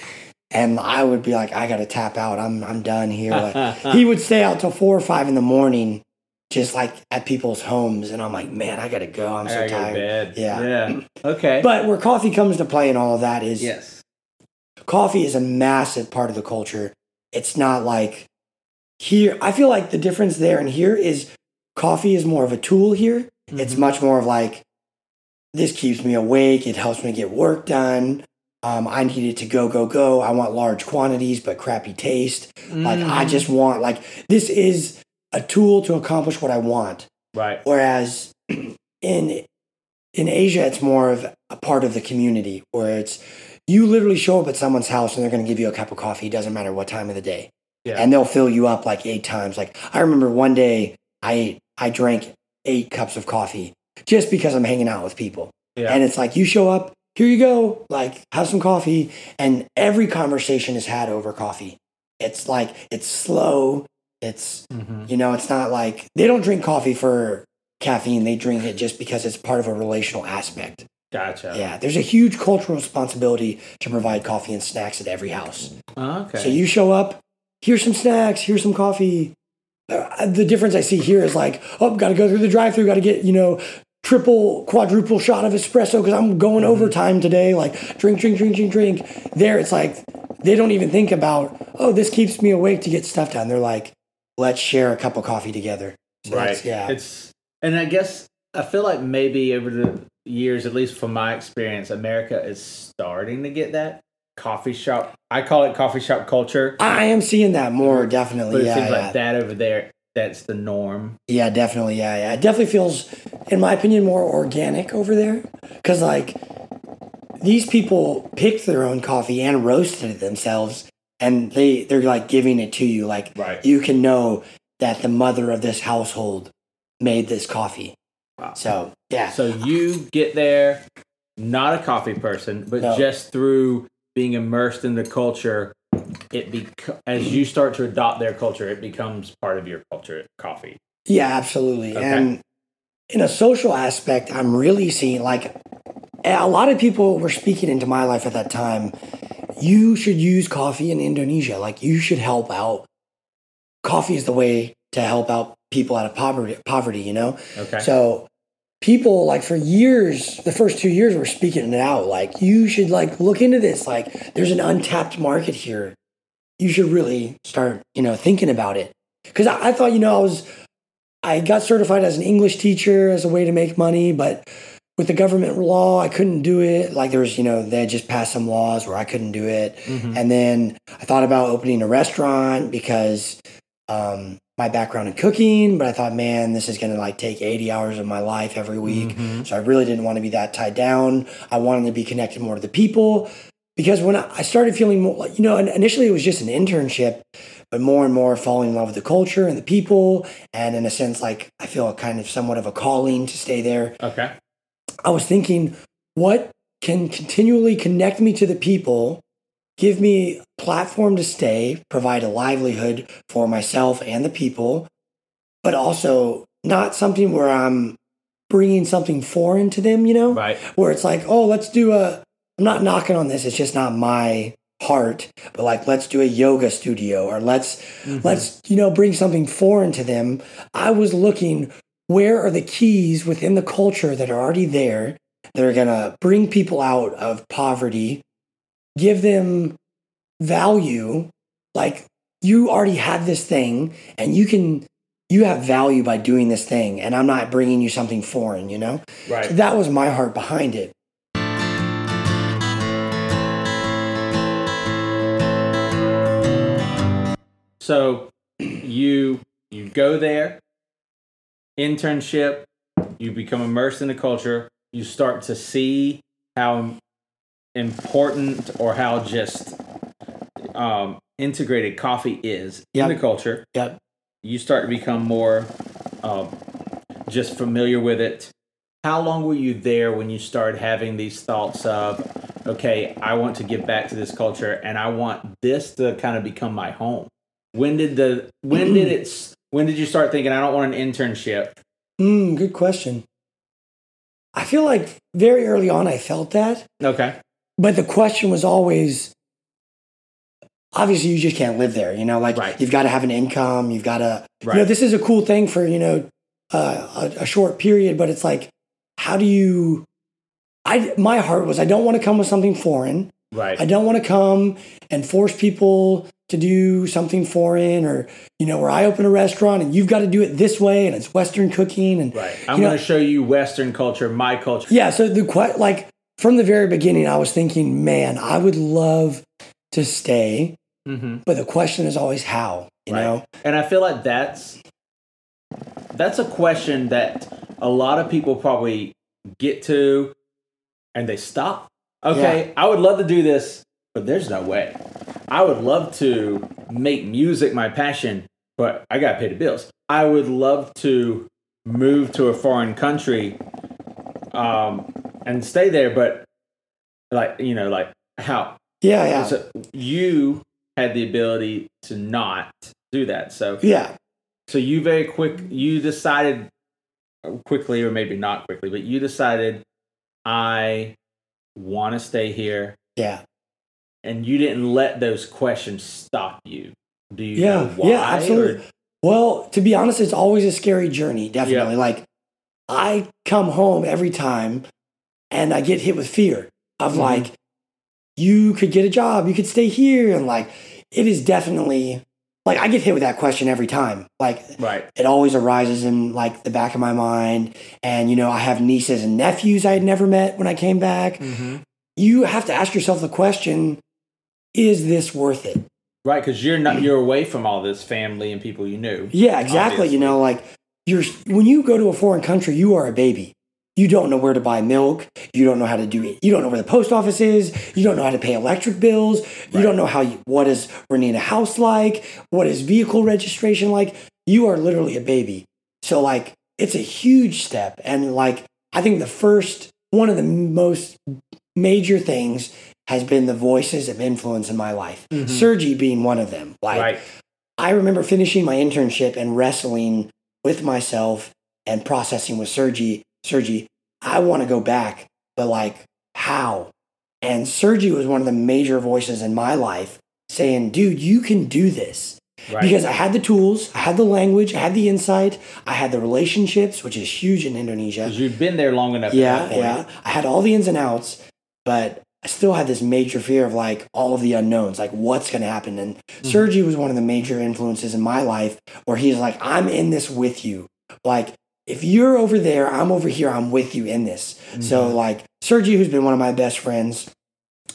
and I would be like, I gotta tap out. I'm I'm done here. Like, he would stay out till four or five in the morning, just like at people's homes, and I'm like, man, I gotta go. I'm I so gotta go to tired. Yeah. Yeah. Okay. But where coffee comes to play and all of that is yes. coffee is a massive part of the culture. It's not like here. I feel like the difference there and here is coffee is more of a tool here. It's Mhm. much more of like this keeps me awake. It helps me get work done. Um, I need it to go, go, go. I want large quantities, but crappy taste. Like I Mhm. just want like this is a tool to accomplish what I want. Right. Whereas in in Asia, it's more of a part of the community where it's you literally show up at someone's house and they're going to give you a cup of coffee. It doesn't matter what time of the day, Yeah. and they'll fill you up like eight times. Like I remember one day I ate, I drank eight cups of coffee just because I'm hanging out with people, yeah. and it's like you show up. Here you go, like have some coffee, and every conversation is had over coffee. It's like it's slow. It's Mhm. you know, it's not like they don't drink coffee for caffeine. They drink it just because it's part of a relational aspect. Gotcha. Yeah, there's a huge cultural responsibility to provide coffee and snacks at every house. Okay. So you show up, here's some snacks, here's some coffee. Uh, the difference I see here is like, oh, got to go through the drive-through, got to get you know triple, quadruple shot of espresso because I'm going overtime today. Like drink, drink, drink, drink, drink. There, it's like they don't even think about, oh, this keeps me awake to get stuff done. They're like, let's share a cup of coffee together. So right. Yeah. It's and I guess I feel like maybe over the years, at least from my experience, America is starting to get that coffee shop. I call it coffee shop culture, I am seeing that more, but definitely. it Yeah, seems yeah. like that over there. That's the norm. yeah, definitely. Yeah, yeah. It definitely feels, in my opinion, more organic over there. Because, like, these people picked their own coffee and roasted it themselves, and they, they're like giving it to you. Like, Right. you can know that the mother of this household made this coffee. Wow. So, yeah. So you get there, not a coffee person, but No. just through being immersed in the culture, it bec- as you start to adopt their culture, it becomes part of your culture. Coffee. Yeah, absolutely. Okay. And in a social aspect, I'm really seeing like a lot of people were speaking into my life at that time. You should use coffee in Indonesia. Like you should help out. Coffee is the way to help out people out of poverty. Poverty, you know. Okay. So people like for years, the first two years were speaking it out. Like you should like look into this. Like there's an untapped market here. You should really start, you know, thinking about it. Because I, I thought, you know, I was, I got certified as an English teacher as a way to make money, but with the government law, I couldn't do it. Like there was, you know, they just passed some laws where I couldn't do it. Mhm. And then I thought about opening a restaurant because um, my background in cooking, but I thought, man, this is going to like take 80 hours of my life every week. Mhm. So I really didn't want to be that tied down. I wanted to be connected more to the people because when I started feeling more, like, you know, initially it was just an internship, but more and more falling in love with the culture and the people. And in a sense, like I feel a kind of somewhat of a calling to stay there. Okay. I was thinking, what can continually connect me to the people, give me a platform to stay, provide a livelihood for myself and the people, but also not something where I'm bringing something foreign to them, you know? Right. Where it's like, oh, let's do a, I'm not knocking on this, it's just not my heart, but like, let's do a yoga studio or let's, Mhm. let's, you know, bring something foreign to them. I was looking where are the keys within the culture that are already there that are going to bring people out of poverty, give them value. Like you already have this thing and you can, you have value by doing this thing. And I'm not bringing you something foreign, you know? So Right. that was my heart behind it. So you you go there, internship, you become immersed in the culture, you start to see how important or how just um, integrated coffee is Yep. in the culture. Yep. You start to become more um, just familiar with it. How long were you there when you started having these thoughts of, okay, I want to give back to this culture and I want this to kind of become my home? When did the when did it when did you start thinking I don't want an internship? Mm, good question. I feel like very early on I felt that, Okay. But the question was always obviously you just can't live there, you know, like Right. you've got to have an income, you've got to, Right. you know, this is a cool thing for, you know, uh, a, a short period, but it's like, how do you, I, my heart was, I don't want to come with something foreign. Right. I don't want to come and force people to do something foreign or, you know, where I open a restaurant and you've got to do it this way and it's Western cooking and right. I'm going to show you Western culture, my culture. yeah. So the like from the very beginning, I was thinking, man, I would love to stay, hmm but the question is always how. You Right. know? And I feel like that's that's a question that a lot of people probably get to and they stop. Okay, I would love to do this, but there's no way. I would love to make music my passion, but I got to pay the bills. I would love to move to a foreign country um, and stay there, but like, you know, like how? Yeah, yeah, So you had the ability to not do that. So yeah. so you very quick you decided quickly or maybe not quickly, but you decided I want to stay here Yeah, and you didn't let those questions stop you. Do you yeah, yeah, absolutely. Well, to be honest, it's always a scary journey. Definitely. Like I come home every time, and I get hit with fear of Mhm. like, you could get a job, you could stay here, and like, it is definitely like I get hit with that question every time. Like right. it always arises in like the back of my mind, and you know, I have nieces and nephews I had never met when I came back. Mm-hmm. You have to ask yourself the question: Is this worth it? Right, because you're not you're away from all this family and people you knew. Yeah, exactly. Obviously. You know, like you're when you go to a foreign country, you are a baby. You don't know where to buy milk. You don't know how to do it. You don't know where the post office is. You don't know how to pay electric bills. You Right. don't know how you, what is renting a house like. What is vehicle registration like? You are literally a baby. So like it's a huge step, and like I think the first one of the most major things has been the voices of influence in my life. Mhm. Sergey being one of them. Like right. I remember finishing my internship and wrestling with myself and processing with Sergey. Sergey, I want to go back, but like, how? And Sergey was one of the major voices in my life saying, dude, you can do this. Right. Because I had the tools, I had the language, I had the insight, I had the relationships, which is huge in Indonesia. Because you've been there long enough. Yeah, yeah. I had all the ins and outs, but I still had this major fear of like all of the unknowns, like what's going to happen. And hmm. Sergey was one of the major influences in my life where he's like, I'm in this with you. Like, if you're over there, I'm over here, I'm with you in this. So like Sergey, who's been one of my best friends,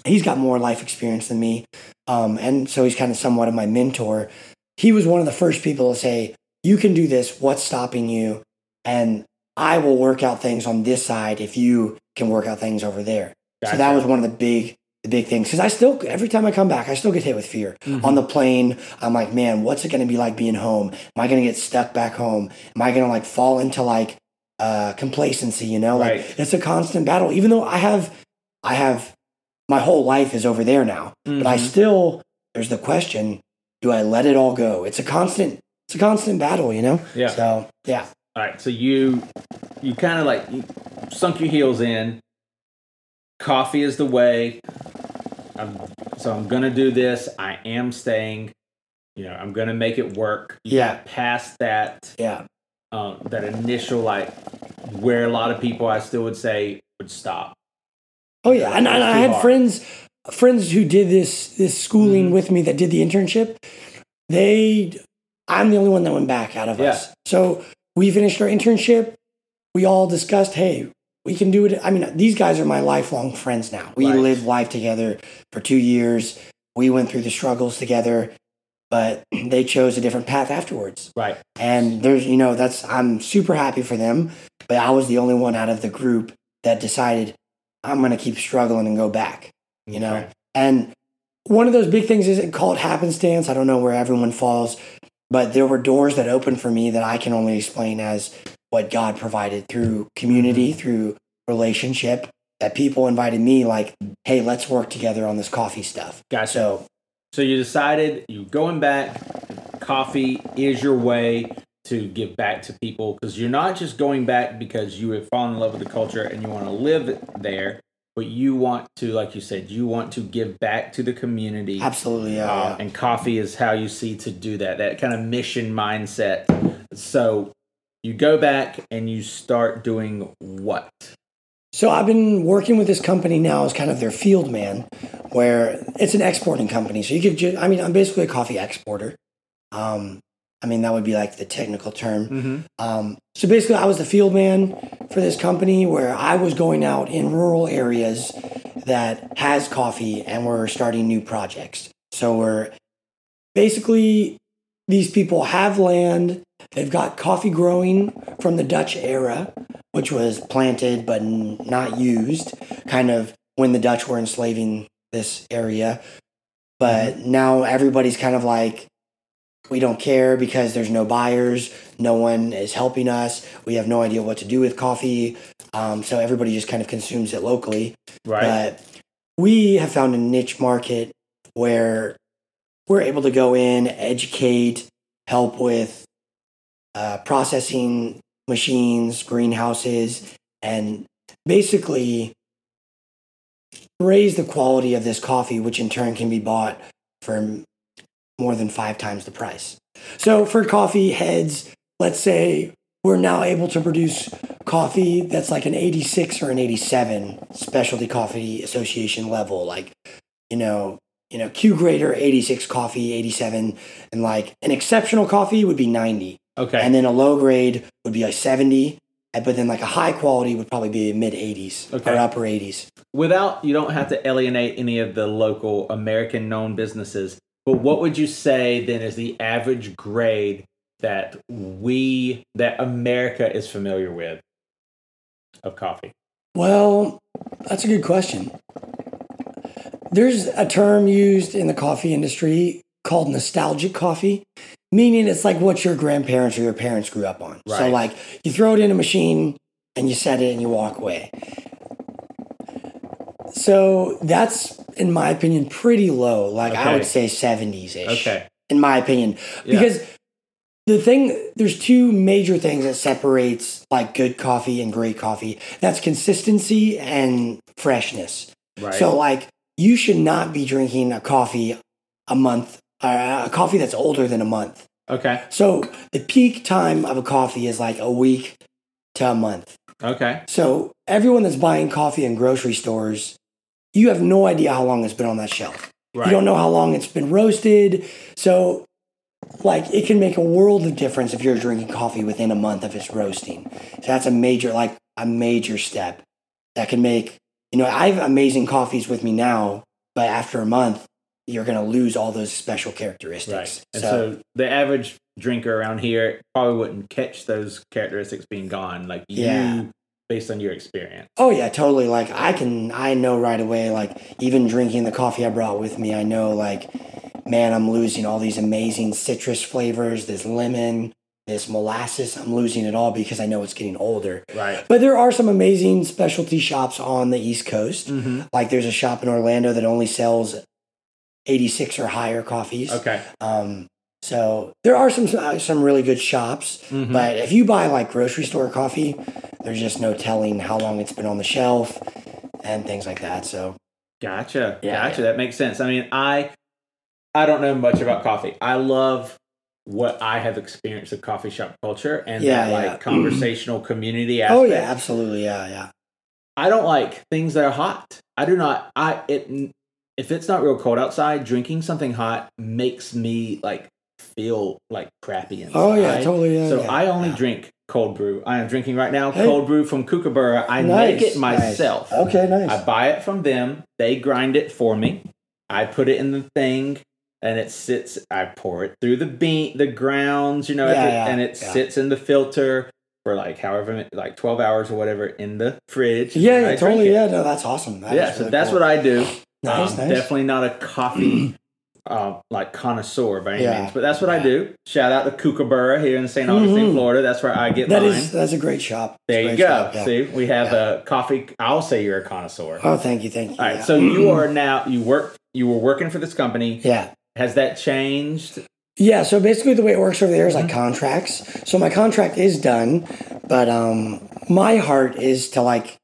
he's got more life experience than me. Um, and so he's kind of somewhat of my mentor. He was one of the first people to say, You can do this. What's stopping you? And I will work out things on this side if you can work out things over there. So that was one of the big big things. Because I still every time I come back, I still get hit with fear. On the plane, I'm like, man, what's it gonna be like being home? Am I gonna get stuck back home? Am I gonna like fall into like uh complacency, you know? Like Right. it's a constant battle. Even though I have I have my whole life is over there now. But I Mhm. still there's the question, do I let it all go? It's a constant it's a constant battle, you know? Yeah. So yeah. All right, so you you kind of like you sunk your heels in. Coffee is the way. I'm, so I'm gonna do this. I am staying. You know, I'm gonna make it work. You Yeah. past that Yeah. um, that initial like where a lot of people I still would say would stop. Oh yeah, and, and I had hard. friends friends who did this this schooling Mhm. with me that did the internship. They, I'm the only one that went back out of Yeah. us. So we finished our internship. We all discussed, hey, we can do it. I mean, these guys are my lifelong friends now. We lived life together for two years. We went through the struggles together, but they chose a different path afterwards. Right. And there's, you know, that's, I'm super happy for them. But I was the only one out of the group that decided I'm going to keep struggling and go back, you know? And one of those big things isn't called happenstance. I don't know where everyone falls, but there were doors that opened for me that I can only explain as what God provided through community, through relationship, that people invited me, like, hey, let's work together on this coffee stuff. Gotcha. So, So you decided you going back. Coffee is your way to give back to people because you're not just going back because you have fallen in love with the culture and you want to live there, but you want to, like you said, you want to give back to the community. absolutely. Yeah. Uh, yeah. And coffee is how you see to do that. That kind of mission mindset. So you go back and you start doing what? So I've been working with this company now as kind of their field man, where it's an exporting company. So you could, I mean, I'm basically a coffee exporter. Um, I mean, that would be like the technical term. Mm-hmm. Um, so basically, I was the field man for this company where I was going out in rural areas that has coffee and we're starting new projects. So we're basically these people have land. They've got coffee growing from the Dutch era, which was planted but not used, kind of when the Dutch were enslaving this area. But now everybody's kind of like, we don't care because there's no buyers. No one is helping us. We have no idea what to do with coffee. Um, so everybody just kind of consumes it locally. Right. But we have found a niche market where we're able to go in, educate, help with uh, processing machines, greenhouses, and basically raise the quality of this coffee, which in turn can be bought for more than five times the price. So for coffee heads, let's say we're now able to produce coffee that's like an 86 or an 87 specialty coffee association level like you know you know q grader 86 coffee 87 and like an exceptional coffee would be 90 okay. and then a low grade would be like 70 and- but then like a high quality would probably be mid 80s Okay. or upper 80s Without, you don't have to alienate any of the local American known businesses. But what would you say then is the average grade that we, that America is familiar with of coffee? Well, that's a good question. There's a term used in the coffee industry called nostalgic coffee, meaning it's like what your grandparents or your parents grew up on. So, like, you throw it in a machine and you set it and you walk away. So, that's, in my opinion, pretty low. Like, I would say 70s ish. Okay. In my opinion. Yeah. Because the thing there's two major things that separates like good coffee and great coffee that's consistency and freshness Right. so like you should not be drinking a coffee a month uh, a coffee that's older than a month okay. so the peak time of a coffee is like a week to a month Okay. so everyone that's buying coffee in grocery stores you have no idea how long it's been on that shelf Right. you don't know how long it's been roasted. So like it can make a world of difference if you're drinking coffee within a month of its roasting. So that's a major, like a major step that can make, you know, I have amazing coffees with me now, but after a month, you're going to lose all those special characteristics. Right. And so, the average drinker around here probably wouldn't catch those characteristics being gone. Like Yeah. you, based on your experience. Oh yeah, totally. Like I can, I know right away. Like even drinking the coffee I brought with me, I know like, man, I'm losing all these amazing citrus flavors. This lemon, this molasses. I'm losing it all because I know it's getting older. Right. But there are some amazing specialty shops on the East Coast. Mm-hmm. Like there's a shop in Orlando that only sells 86 or higher coffees. Okay. Um, so there are some uh, some really good shops, Mhm. but if you buy like grocery store coffee, there's just no telling how long it's been on the shelf and things like that. So Gotcha. Yeah, gotcha. That makes sense. I mean, I I don't know much about coffee. I love what I have experienced of coffee shop culture and Yeah, that like yeah. Mm-hmm. conversational community aspect. oh yeah, absolutely, yeah, yeah. I don't like things that are hot. I do not. I it if it's not real cold outside, drinking something hot makes me like feel like crappy inside. Oh yeah, totally. Yeah, So yeah, I only yeah. drink cold brew. I am drinking right now Hey. cold brew from Kookaburra. I Nice, make it nice. myself. Okay, nice. I buy it from them. They grind it for me. I put it in the thing, and it sits. I pour it through the bean, the grounds, you know, Yeah, every- yeah, and it yeah. sits in the filter for like however, like twelve hours or whatever in the fridge. yeah, yeah, totally. Yeah, no, that's awesome. That yeah. So really that's cool. what I do. Nice, Um, nice. Definitely not a coffee. Uh, like connoisseur by any Yeah. means, but that's what I do. Shout out to Kookaburra here in St. Augustine, Mhm. Florida. That's where I get That mine. is that's a great shop. there you go. shop, yeah. See, we have a coffee. I'll say you're a connoisseur. Oh, thank you, thank you. All right, yeah. so you are now you work you were working for this company. yeah. Has that changed? Yeah, so basically the way it works over there is like Mm-hmm. contracts. So my contract is done, but um my heart is to like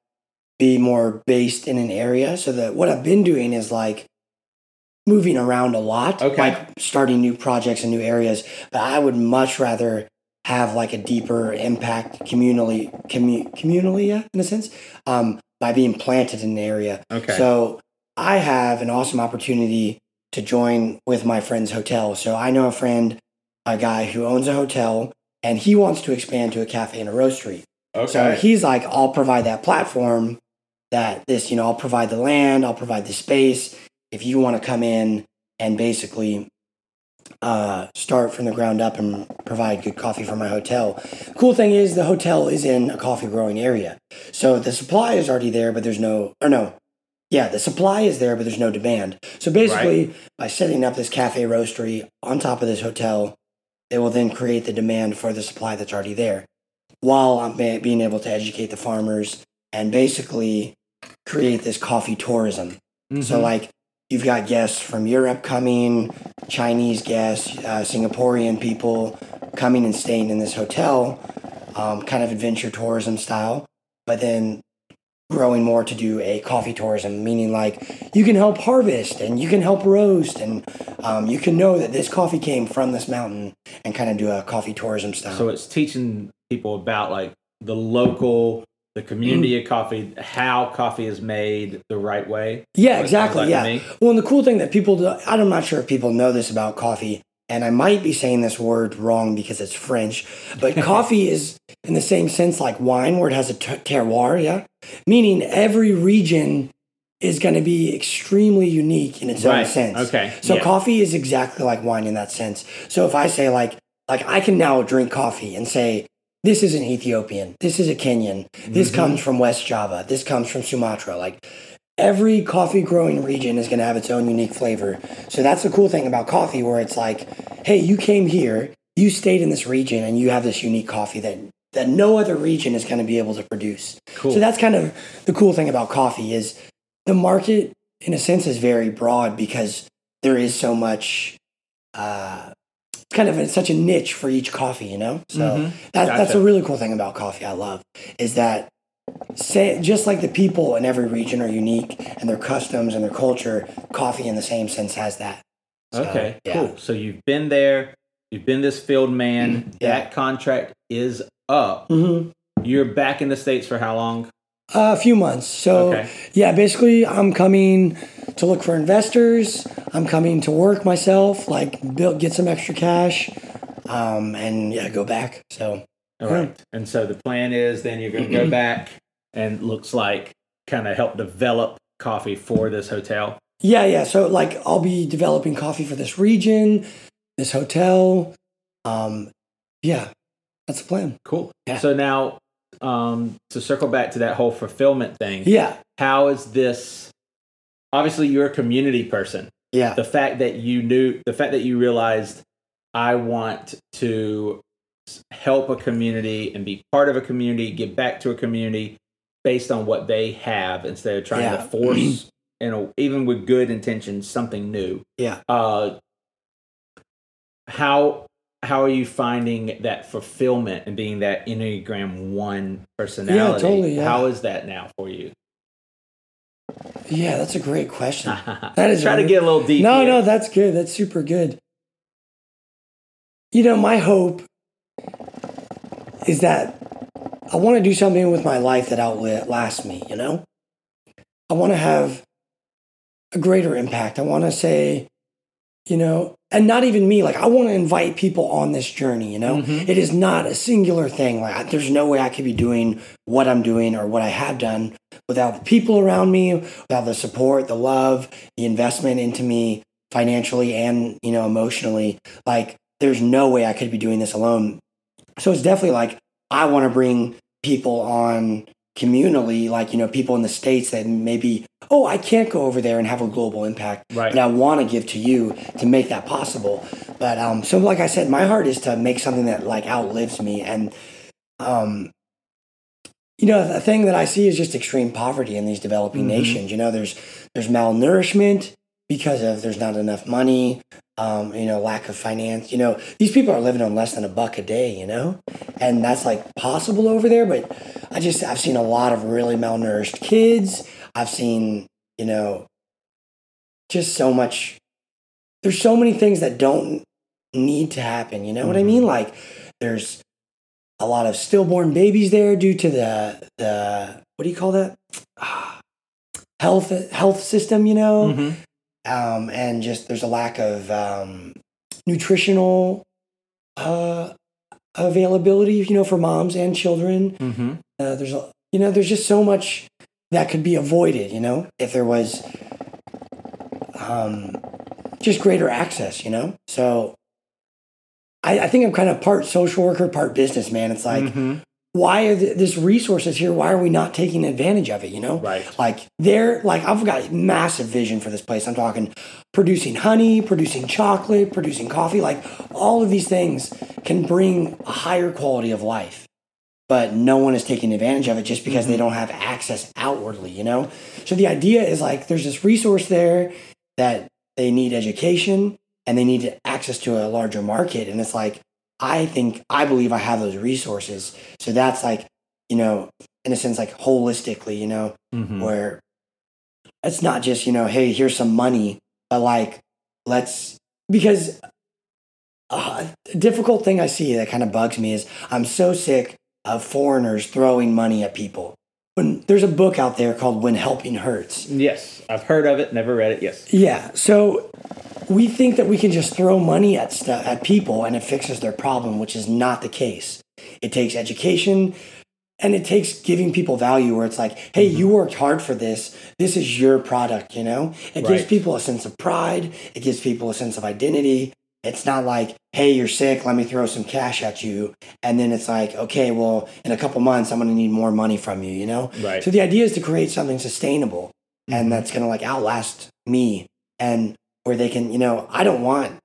be more based in an area. So that what I've been doing is like moving around a lot, Okay. like starting new projects in new areas. But I would much rather have like a deeper impact communally, commu- communally, yeah, in a sense, um, by being planted in an area. Okay. So I have an awesome opportunity to join with my friend's hotel. So I know a friend, a guy who owns a hotel, and he wants to expand to a cafe and a roastery. okay. So he's like, I'll provide that platform, that this, you know, I'll provide the land, I'll provide the space. If you want to come in and basically uh, start from the ground up and provide good coffee for my hotel. Cool thing is the hotel is in a coffee growing area. So the supply is already there, but there's no, or no, yeah, the supply is there, but there's no demand. So basically, by setting up this cafe roastery on top of this hotel, it will then create the demand for the supply that's already there while I'm being able to educate the farmers and basically create this coffee tourism. So, Mhm. like, you've got guests from Europe coming, Chinese guests, uh, Singaporean people coming and staying in this hotel, um, kind of adventure tourism style, but then growing more to do a coffee tourism, meaning like you can help harvest and you can help roast and um, you can know that this coffee came from this mountain and kind of do a coffee tourism style. so it's teaching people about like the local, the community Mm. of coffee, how coffee is made the right way. Yeah, exactly. like yeah. Well, and the cool thing that people do, I'm not sure if people know this about coffee, and I might be saying this word wrong because it's French, but coffee is in the same sense like wine, where it has a t- terroir, yeah? Meaning every region is going to be extremely unique in its own sense. Okay. So Yeah. coffee is exactly like wine in that sense. So if I say like, like I can now drink coffee and say, this is an Ethiopian, this is a Kenyan, this Mhm. comes from West Java, this comes from Sumatra. Like every coffee growing region is going to have its own unique flavor. So that's the cool thing about coffee, where it's like, hey, you came here, you stayed in this region, and you have this unique coffee that that no other region is going to be able to produce. Cool. So that's kind of the cool thing about coffee is the market, in a sense, is very broad because there is so much. Uh, it's kind of a, such a niche for each coffee, you know. So Mhm. that, that's a really cool thing about coffee. I love is that say, just like the people in every region are unique and their customs and their culture, coffee in the same sense has that. So, Okay, yeah. cool. So you've been there, you've been this field man. Yeah. That contract is up. hmm You're back in the states for how long? A few months. So Okay. yeah, basically I'm coming to look for investors. I'm coming to work myself, like build, get some extra cash, um, and yeah, go back. So All right. And so the plan is then you're going to go back and looks like kind of help develop coffee for this hotel. yeah, yeah. So like I'll be developing coffee for this region, this hotel. Um, yeah, that's the plan. Cool. Yeah. So now um, to circle back to that whole fulfillment thing, Yeah, how is this? Obviously, you're a community person. yeah, The fact that you knew, the fact that you realized, I want to help a community and be part of a community, give back to a community based on what they have instead of trying to force, you know, even with good intentions, something new. yeah. Uh, how how are you finding that fulfillment and being that Enneagram One personality? Yeah, totally, yeah. How is that now for you? Yeah, that's a great question. that is try to get a little deep. No, here. no, that's good. That's super good. You know, my hope is that I want to do something with my life that outlasts me, you know? I want to have a greater impact. I want to say, you know, and not even me, like I want to invite people on this journey, you know? Mhm. It is not a singular thing. Like I- there's no way I could be doing what I'm doing or what I have done without the people around me, without the support, the love, the investment into me financially and, you know, emotionally. Like there's no way I could be doing this alone. So it's definitely like I want to bring people on communally, like, you know, people in the States that maybe, oh, I can't go over there and have a global impact. Right. And I want to give to you to make that possible. But um, so like I said, my heart is to make something that like outlives me. And um, you know, the thing that I see is just extreme poverty in these developing Mhm. nations. You know, there's there's malnourishment because of there's not enough money. Um, you know, lack of finance. You know, these people are living on less than a buck a day. You know, and that's like possible over there. But I just I've seen a lot of really malnourished kids. I've seen you know just so much. There's so many things that don't need to happen. You know what I mean? Like there's a lot of stillborn babies there due to the the what do you call that health health system you know Mhm. Um, and just there's a lack of um, nutritional uh, availability you know for moms and children Mhm. uh, there's a, you know there's just so much that could be avoided you know if there was um, just greater access you know so I, I think i'm kind of part social worker part businessman it's like Mhm. Why are th- this resources here why are we not taking advantage of it you know? Right. like they're like i've got a massive vision for this place. I'm talking producing honey producing chocolate producing coffee like all of these things can bring a higher quality of life but no one is taking advantage of it just because they mm-hmm. don't have access outwardly you know? So the idea is like there's this resource there that they need education and they need access to a larger market and it's like i think i believe i have those resources so that's like you know in a sense like holistically you know Mhm. where it's not just you know hey here's some money but like let's because uh, a difficult thing i see that kind of bugs me is i'm so sick of foreigners throwing money at people when there's a book out there called when helping hurts. Yes, I've heard of it, never read it. Yes. yeah so we think that we can just throw money at stuff at people and it fixes their problem which is not the case. It takes education and it takes giving people value where it's like hey mm-hmm. you worked hard for this. This is your product you know? It gives people a sense of pride. It gives people a sense of identity it's not like hey you're sick let me throw some cash at you and then it's like okay well in a couple months i'm going to need more money from you you know Right. so the idea is to create something sustainable Mhm. and that's going to like outlast me and where they can, you know, I don't want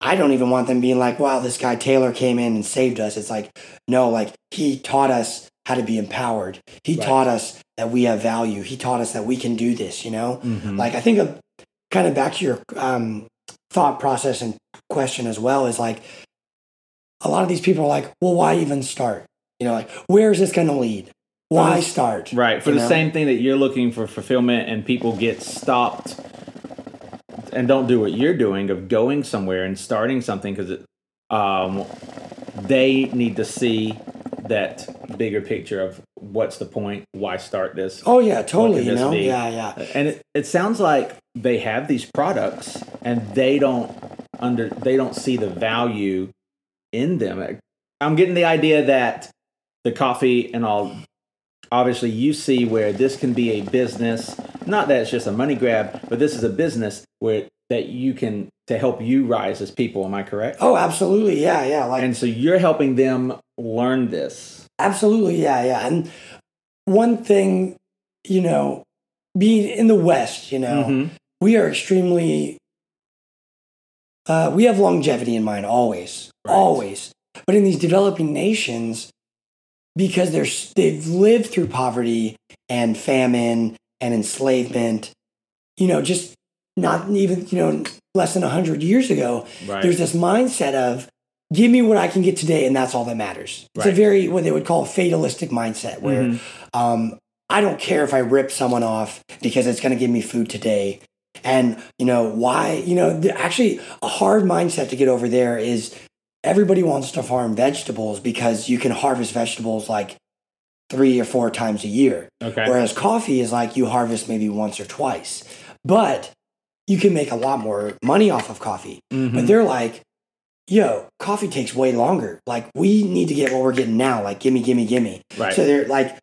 I don't even want them being like, wow, this guy Taylor came in and saved us. It's like, no, like he taught us how to be empowered. He Right. taught us that we have value. He taught us that we can do this, you know? Mhm. Like I think of kind of back to your um, thought process and question as well is like a lot of these people are like, well, why even start? You know, like where is this going to lead? Why start? Right. For You the know? same thing that you're looking for fulfillment and people get stopped and don't do what you're doing of going somewhere and starting something because um, they need to see that bigger picture of what's the point? Why start this? Oh yeah, totally. You know, be? yeah, yeah. And it, it sounds like they have these products and they don't under they don't see the value in them. I'm getting the idea that the coffee and all obviously you see where this can be a business, not that it's just a money grab, but this is a business where that you can to help you rise as people, am I correct? Oh, absolutely. Yeah, yeah. Like And so you're helping them learn this. Absolutely, yeah, yeah. And one thing, you know, being in the West, you know, Mhm. we are extremely, uh, we have longevity in mind always, Right. always. But in these developing nations, because they're they've lived through poverty and famine and enslavement, you know, just not even you know less than hundred years ago, Right. there's this mindset of give me what I can get today, and that's all that matters. It's a very what they would call a fatalistic mindset, where Mhm. um, I don't care if I rip someone off because it's going to give me food today. And you know why? You know, actually, a hard mindset to get over there is everybody wants to farm vegetables because you can harvest vegetables like three or four times a year. Okay. Whereas coffee is like you harvest maybe once or twice, but you can make a lot more money off of coffee. Mhm. But they're like, yo, coffee takes way longer. Like we need to get what we're getting now. Like gimme, gimme, gimme. right. So they're like,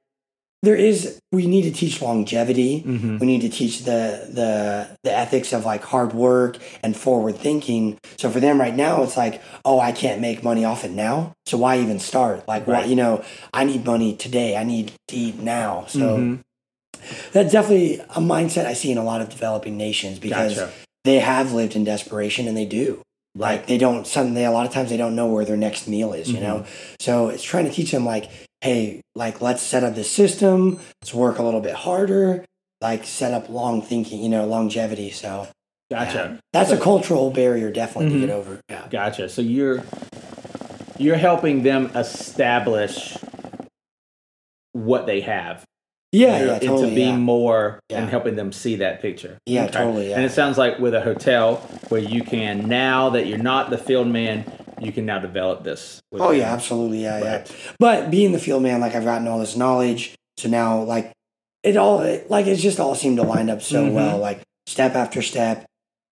there is. We need to teach longevity. Mhm. We need to teach the the the ethics of like hard work and forward thinking. So for them right now, it's like, oh, I can't make money off it now. So why even start? Like, why? You know, I need money today. I need to eat now. So Mhm. that's definitely a mindset I see in a lot of developing nations because Gotcha. they have lived in desperation and they do. Like they don't some they a lot of times they don't know where their next meal is, you know? So it's trying to teach them like, hey, like let's set up this system, let's work a little bit harder, like set up long thinking, you know, longevity. So Gotcha. yeah. that's a cultural barrier definitely Mhm. to get over. Yeah. Gotcha. So you're you're helping them establish what they have. Yeah, yeah, into totally. being Yeah. more Yeah. and helping them see that picture. Yeah, totally, yeah. And it sounds like with a hotel where you can now that you're not the field man, you can now develop this. Oh yeah, absolutely, yeah, yeah. But being the field man, like I've gotten all this knowledge, so now like it all it, like it's just all seemed to line up so Mhm. well. Like step after step,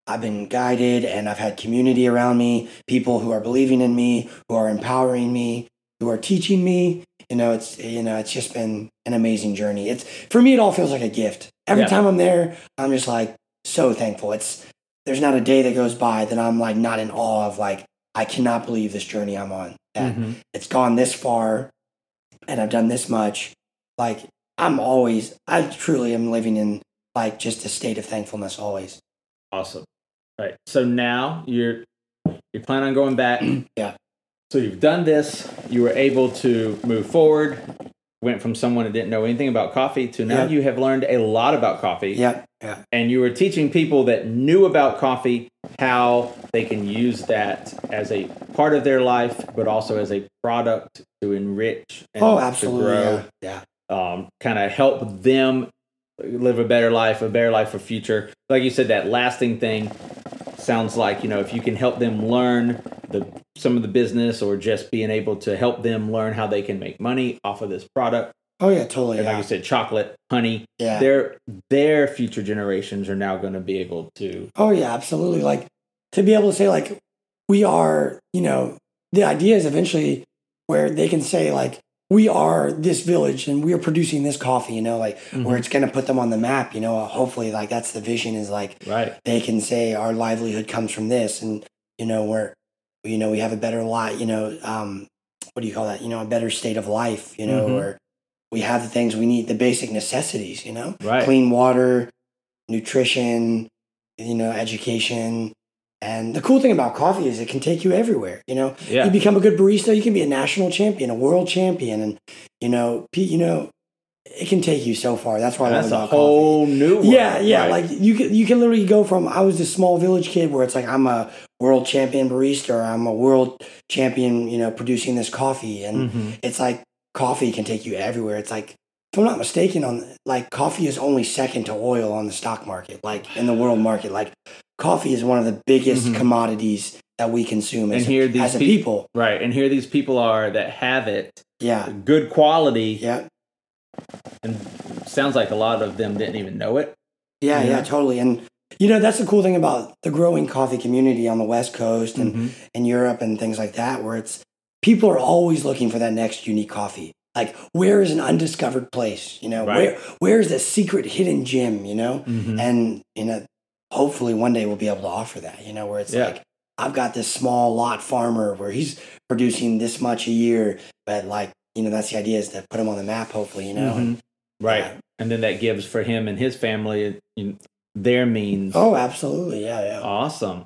I've been guided, and I've had community around me, people who are believing in me, who are empowering me, who are teaching me. You know, it's you know, it's just been an amazing journey. It's for me, it all feels like a gift. Every Yeah. time I'm there, I'm just like so thankful. It's there's not a day that goes by that I'm like not in awe of like I cannot believe this journey I'm on. That Mhm. it's gone this far and I've done this much. Like I'm always I truly am living in like just a state of thankfulness always. Awesome. Right. So now you're you plan on going back. Yeah. So you've done this. You were able to move forward. Went from someone who didn't know anything about coffee to now Yeah. you have learned a lot about coffee. Yeah. Yeah. and you were teaching people that knew about coffee how they can use that as a part of their life, but also as a product to enrich and Oh, to absolutely. grow, Yeah. yeah. um, kind of help them live a better life, a better life for future. Like you said, that lasting thing sounds like you know if you can help them learn the some of the business or just being able to help them learn how they can make money off of this product. Oh yeah, totally. And like Yeah. you said, chocolate, honey, yeah. their their future generations are now going to be able to Oh yeah, absolutely. Like to be able to say like we are, you know, the idea is eventually where they can say like we are this village and we are producing this coffee, you know, like where it's going to put them on the map, you know, hopefully like that's the vision is like right. they can say our livelihood comes from this and you know we're you know we have a better life you know um what do you call that? You know a better state of life you know Mhm. where we have the things we need the basic necessities you know? Right. Clean water nutrition you know education and the cool thing about coffee is it can take you everywhere you know yeah you become a good barista you can be a national champion a world champion and you know pe- you know it can take you so far that's why i love that's a about coffee whole new world. yeah, yeah. Right. Like you can you can literally go from I was this small village kid where it's like I'm a world champion barista or I'm a world champion, you know, producing this coffee and Mhm. it's like coffee can take you everywhere. It's like if I'm not mistaken on like coffee is only second to oil on the stock market, like in the world market. Like coffee is one of the biggest Mhm. commodities that we consume And as, here a, as a peop- people. right and here these people are that have it Yeah. good quality Yeah. and sounds like a lot of them didn't even know it. Yeah, yeah, Yeah. totally. And you know, that's the cool thing about the growing coffee community on the West Coast and Mhm. in Europe and things like that, where it's people are always looking for that next unique coffee. Like, where is an undiscovered place? You know, Right. where where is the secret hidden gem? You know, Mhm. and you know, hopefully one day we'll be able to offer that. You know, where it's Yeah. like I've got this small lot farmer where he's producing this much a year, but like you know, that's the idea is to put him on the map. Hopefully, you know. and- Mhm. right, yeah. and then that gives for him and his family their means. Oh, absolutely. Yeah, yeah. Awesome.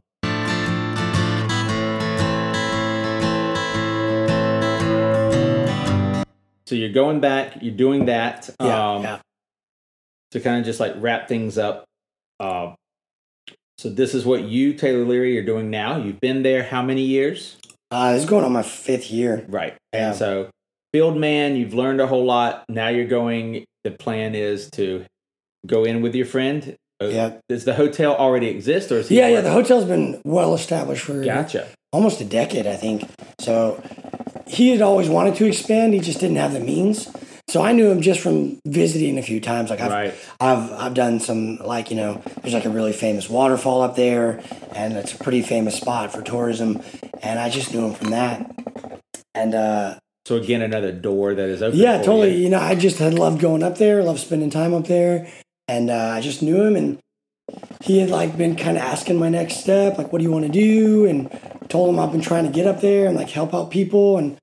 So you're going back, you're doing that. Yeah, um, yeah. To kind of just like wrap things up. Uh, so this is what you, Taylor Leary, are doing now. You've been there how many years? Uh, this is going on my fifth year. Right. Yeah. And so field man, you've learned a whole lot. Now you're going, the plan is to go in with your friend. Uh, Yeah. Does the hotel already exist or is he Yeah, yeah. The hotel's been well established for Gotcha. almost a decade, I think. So he had always wanted to expand. He just didn't have the means. So I knew him just from visiting a few times. Like I've, Right. I've, I've done some like you know, there's like a really famous waterfall up there, and it's a pretty famous spot for tourism. And I just knew him from that. And uh, So again, another door that is open. yeah, totally. you. You know, I just had loved going up there, loved spending time up there, and uh, I just knew him, and he had like been kind of asking my next step, like, what do you want to do? And told him I've been trying to get up there and like help out people, and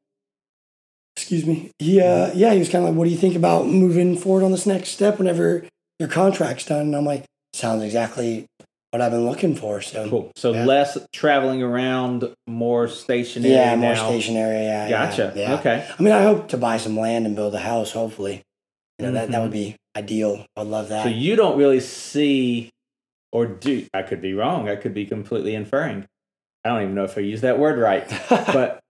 excuse me, he, uh, yeah, he was kind of like, what do you think about moving forward on this next step whenever your contract's done? And I'm like, sounds exactly what I've been looking for. So Cool. So Yeah. less traveling around, more stationary. yeah, more now. stationary. Yeah, yeah, Gotcha. Yeah. Okay. I mean, I hope to buy some land and build a house. Hopefully, you know that that Mhm. would be ideal. I'd love that. So you don't really see, or do I could be wrong. I could be completely inferring. I don't even know if I use that word right, but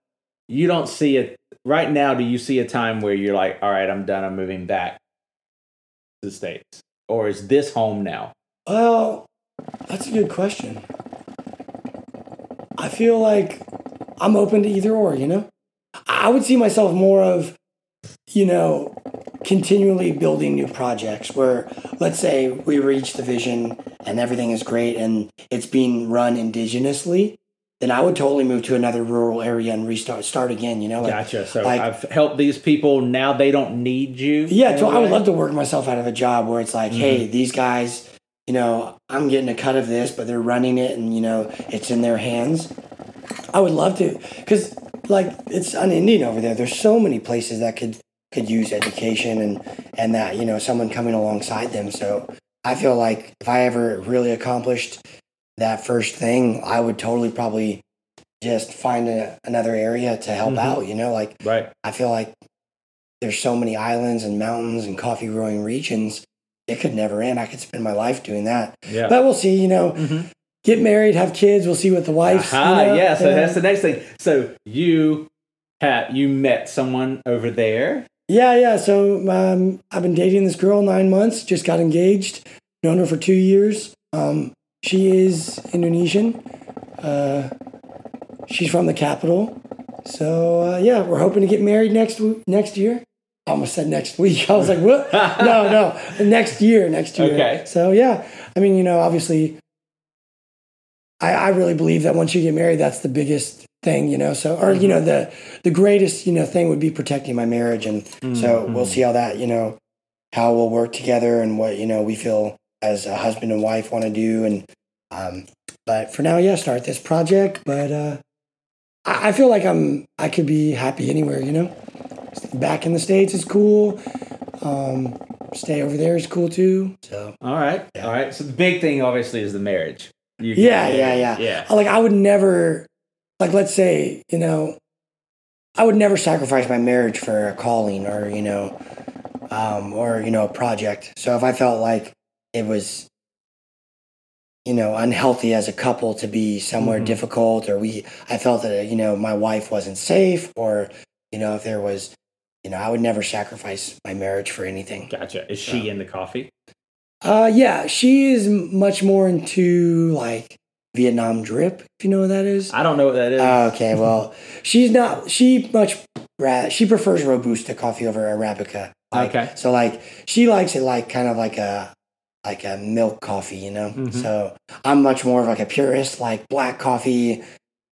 you don't see it right now. Do you see a time where you're like, all right, I'm done. I'm moving back to the states, or is this home now? well, that's a good question. I feel like I'm open to either or. You know, I would see myself more of, you know, continually building new projects where let's say we reach the vision and everything is great and it's being run indigenously then i would totally move to another rural area and restart start again you know like Gotcha. So like- I've helped these people. Now they don't need you. Yeah, so I would love to work myself out of a job where it's like, hey, mm-hmm. these guys, you know, I'm getting a cut of this, but they're running it and, you know, it's in their hands. I would love to, because, like, it's an Indian over there. There's so many places that could could use education and, and that, you know, someone coming alongside them. So I feel like if I ever really accomplished that first thing, I would totally probably just find a, another area to help Mhm. out, you know, like, Right. I feel like there's so many islands and mountains and coffee growing regions. It could never end. I could spend my life doing that. Yeah. But we'll see, you know, Mhm. get married, have kids. We'll see what the wife's. Aha, you know, yeah. So that's the next thing. So you had you met someone over there. yeah, yeah. So um, I've been dating this girl nine months, just got engaged, known her for two years. Um, she is Indonesian. Uh, she's from the capital. So uh, yeah, we're hoping to get married next next year. I almost said next week. I was like, what? no, no, next year, next year. Okay. So yeah, I mean, you know, obviously, I, I really believe that once you get married, that's the biggest thing, you know. So, or you know, the the greatest, you know, thing would be protecting my marriage, and so we'll see how that, you know, how we'll work together and what you know we feel as a husband and wife want to do, and um, but for now, yeah, start this project, but uh, I, I feel like I'm I could be happy anywhere, you know. Back in the states is cool. Um, stay over there is cool too. So All right. Yeah. All right. So the big thing obviously is the marriage. You Yeah, yeah, yeah. Yeah. like I would never, like let's say you know, I would never sacrifice my marriage for a calling or you know, um, or you know a project. So if I felt like it was, you know, unhealthy as a couple to be somewhere Mhm. difficult, or we, I felt that you know my wife wasn't safe, or you know if there was, you know, I would never sacrifice my marriage for anything. Gotcha. Is she in the coffee? Uh, yeah, she is much more into like Vietnam drip, if you know what that is. I don't know what that is. Oh, okay, well, she's not. She much she prefers robusta coffee over arabica Like, Okay. So like she likes it like kind of like a like a milk coffee, you know. Mhm. So I'm much more of like a purist, like black coffee,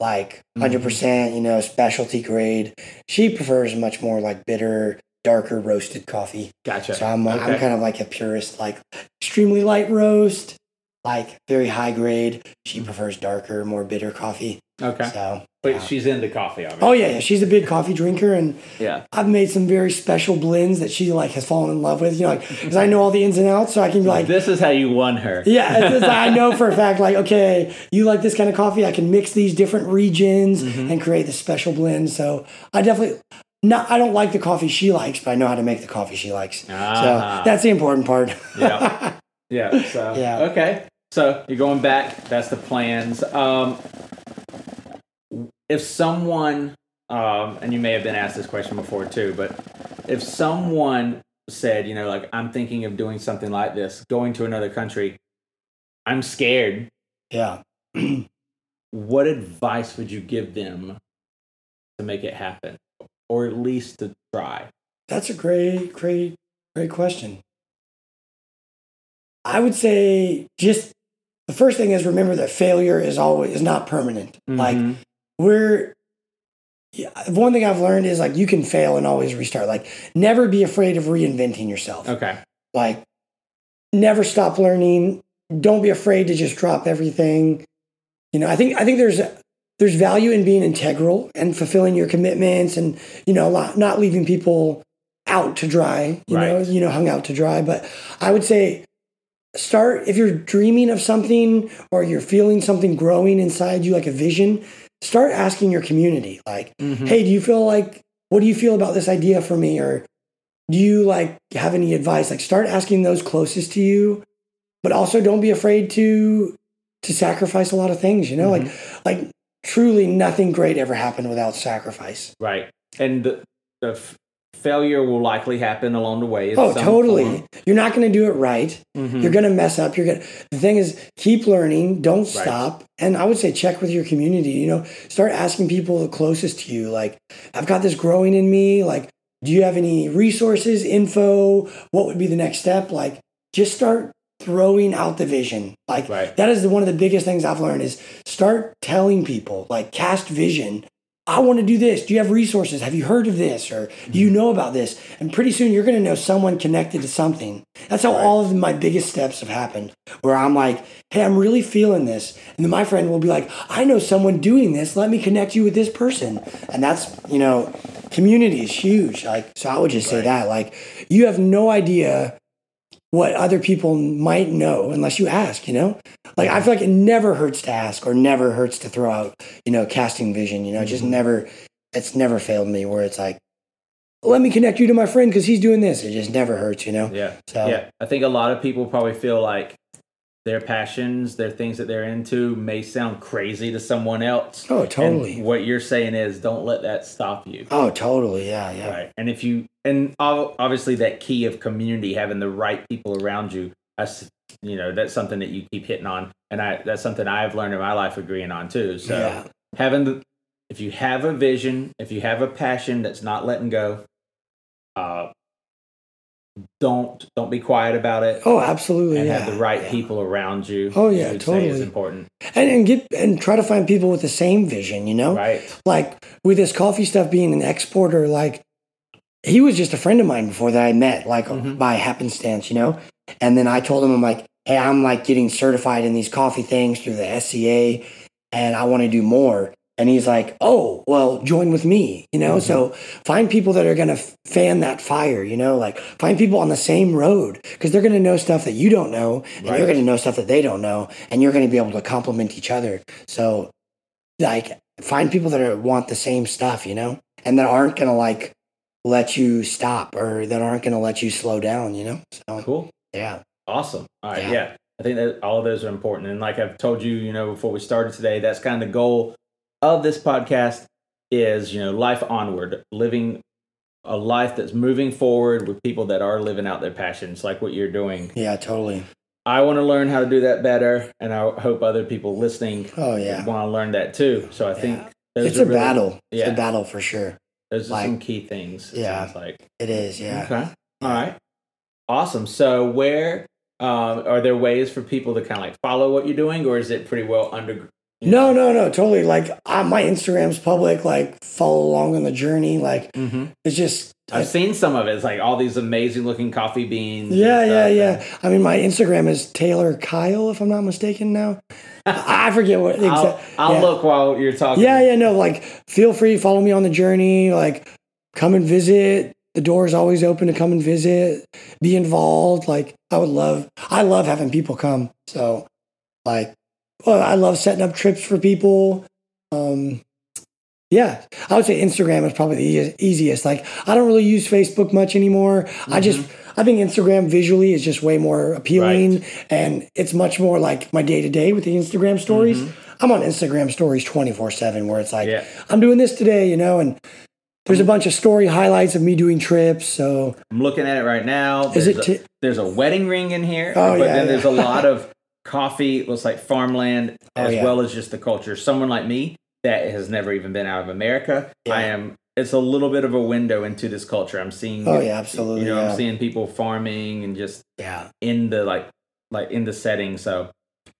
like Mhm. 100 percent, you know, specialty grade. She prefers much more like bitter, darker roasted coffee. Gotcha. So I'm I'm kind of like a purist, like extremely light roast, like very high grade. She prefers darker, more bitter coffee. Okay. So, But yeah. she's into coffee, obviously. oh yeah, yeah, she's a big coffee drinker, and yeah. I've made some very special blends that she like has fallen in love with. You know, like because I know all the ins and outs, so I can be like, this is how you won her. yeah, I know for a fact, like, okay, you like this kind of coffee. I can mix these different regions Mhm. and create the special blend. So I definitely not. I don't like the coffee she likes, but I know how to make the coffee she likes. Ah. So that's the important part. Yeah. Yeah. So Yeah. okay. So you're going back. That's the plans. Um, if someone, um, and you may have been asked this question before too, but if someone said, you know, like I'm thinking of doing something like this, going to another country, I'm scared. yeah. What advice would you give them to make it happen, or at least to try? That's a great, great, great question. I would say just the first thing is remember that failure is always is not permanent. Like Mhm. We're yeah, one thing I've learned is like you can fail and always restart. Like never be afraid of reinventing yourself. okay. Like never stop learning. Don't be afraid to just drop everything. You know, I think I think there's there's value in being integral and fulfilling your commitments and you know not, not leaving people out to dry. You know, Right. you know, hung out to dry. But I would say start if you're dreaming of something or you're feeling something growing inside you like a vision. Start asking your community like Mhm. hey, do you feel like, what do you feel about this idea for me? Or do you like have any advice? Like start asking those closest to you, but also don't be afraid to, to sacrifice a lot of things, you know, like, like truly nothing great ever happened without sacrifice. Right. And the, the failure will likely happen along the way. Oh, totally. form. You're not going to do it right. Mhm. You're going to mess up. You're going the thing is keep learning, don't stop. And I would say check with your community, you know, start asking people the closest to you. Like, I've got this growing in me. Like, do you have any resources, info? What would be the next step? Like, just start throwing out the vision. Like, Right. that is the, one of the biggest things I've learned is start telling people, like, cast vision. I want to do this. Do you have resources? Have you heard of this? Or do you mm-hmm. know about this? And pretty soon you're going to know someone connected to something. That's how Right. all of my biggest steps have happened. Where I'm like, hey, I'm really feeling this. And then my friend will be like, I know someone doing this. Let me connect you with this person. And that's, you know, community is huge. Like, so I would just say Right. that. Like, you have no idea what other people might know unless you ask, you know? Like I feel like it never hurts to ask or never hurts to throw out, you know, casting vision, you know, it just mm-hmm. never it's never failed me where it's like let me connect you to my friend because he's doing this. It just never hurts, you know? Yeah. So Yeah. I think a lot of people probably feel like their passions, their things that they're into may sound crazy to someone else. Oh, And totally. what you're saying is don't let that stop you. Oh, totally. Yeah, yeah. Right. And if you, and obviously that key of community, having the right people around you, that's, you know, that's something that you keep hitting on. And I, that's something I've learned in my life agreeing on too. So Yeah. having the, if you have a vision, if you have a passion that's not letting go, uh, don't, don't be quiet about it Oh, absolutely. and yeah. have the right yeah. people around you. Oh, yeah, say is totally. important. And, and get and try to find people with the same vision, you know? Right. like with this coffee stuff being an exporter, like he was just a friend of mine before that I met, like Mhm. by happenstance, you know. And then I told him, I'm like, hey, I'm like getting certified in these coffee things through the SCA, and I want to do more. And he's like, oh, well, join with me, you know. Mhm. So find people that are gonna f- fan that fire, you know. Like find people on the same road because they're gonna know stuff that you don't know, and Right. you're gonna know stuff that they don't know, and you're gonna be able to complement each other. So like find people that are, want the same stuff, you know, and that aren't gonna like let you stop or that aren't gonna let you slow down, you know. So Cool. yeah, Awesome. All right. Yeah. Yeah. I think that all of those are important. And like I've told you, you know, before we started today, that's kind of the goal of this podcast is, you know, life onward, living a life that's moving forward with people that are living out their passions, like what you're doing. yeah, totally. I want to learn how to do that better. And I hope other people listening Oh yeah, want to learn that too. So I think Yeah. those it's a really- battle. It's yeah. a battle for sure. Those are like- some key things. Yeah. sounds like. It is. Yeah. Okay. All right. Awesome. So where um, are there ways for people to kind of like follow what you're doing, or is it pretty well under? You No, no, no, totally. Like I, my Instagram's public. Like follow along on the journey. Like hmm it's just. I've seen some of it. It's like all these amazing looking coffee beans. and yeah, yeah, yeah. I mean, my Instagram is Taylor Kyle, if I'm not mistaken. Now, I I forget what. and I'll, I'll yeah. look while you're talking. Yeah, yeah, no. Like, feel free, follow me on the journey. Like, come and visit. The door is always open to come and visit. Be involved. Like, I would love. I love having people come. So, like, well, I love setting up trips for people. Um, yeah, I would say Instagram is probably the easiest- easiest. Like, I don't really use Facebook much anymore. I mm-hmm. just, I think Instagram visually is just way more appealing, and it's much more like my day to day with the Instagram stories. Mm-hmm. I'm on Instagram stories 24 seven, where it's like, Yeah. I'm doing this today, you know, and there's a mm-hmm. bunch of story highlights of me doing trips. So, I'm looking at it right now. Is There's it a, there's a wedding ring in here, Oh, but yeah, then there's a lot of coffee. Looks like farmland Oh, as yeah. well as just the culture. Someone like me that has never even been out of America, Yeah. I am. It's a little bit of a window into this culture. I'm seeing. oh yeah, absolutely. You know, yeah. I'm seeing people farming and just yeah. in the like like in the setting. So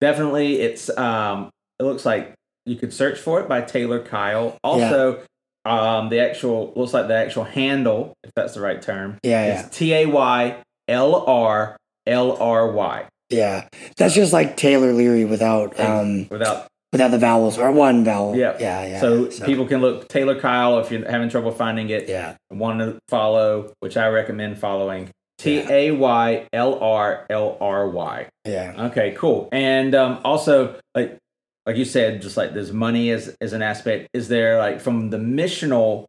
definitely, it's um. It looks like you could search for it by Taylor Kyle. Also, um, the actual looks like the actual handle, if that's the right term, Yeah, yeah. T A Y L R L R Y Yeah. That's just like Taylor Leary without um without. without the vowels or one vowel. Yeah. Yeah, yeah. so, people can look Taylor Kyle if you're having trouble finding it. Yeah. Want to follow, which I recommend following. T A Y L R L R Y. Yeah. Okay, cool. And um, also, like like you said, just like there's money as as an aspect. Is there like from the missional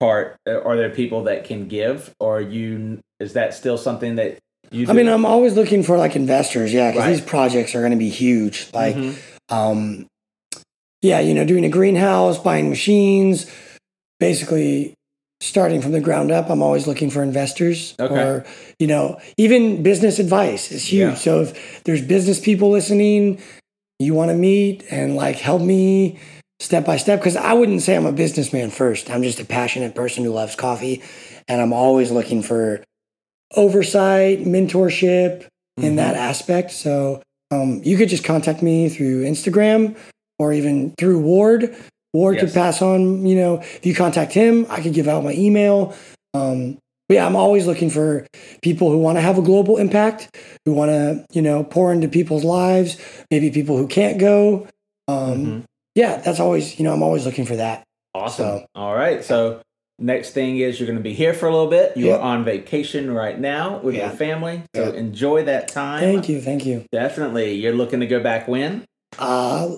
part? uh, Are there people that can give, or you is that still something that you? Do? I mean, I'm always looking for like investors, yeah, because Right. these projects are going to be huge. Like, Mhm. um, yeah, you know, doing a greenhouse, buying machines, basically starting from the ground up. I'm always looking for investors, Okay. or you know, even business advice is huge. Yeah. So if there's business people listening, you want to meet and like help me step by step, because I wouldn't say I'm a businessman first. I'm just a passionate person who loves coffee, and I'm always looking for oversight, mentorship in Mhm. that aspect. So um, you could just contact me through Instagram or even through Ward. Ward could pass on, you know, if you contact him, I could give out my email. Um, but yeah, I'm always looking for people who want to have a global impact, who want to, you know, pour into people's lives, maybe people who can't go. Um, Mhm. Yeah, that's always, you know, I'm always looking for that. Awesome. So- All right. So next thing is you're going to be here for a little bit. You're Yeah. on vacation right now with Yeah. your family. So Yeah. enjoy that time. Thank you. Thank you. Definitely. You're looking to go back when? Uh,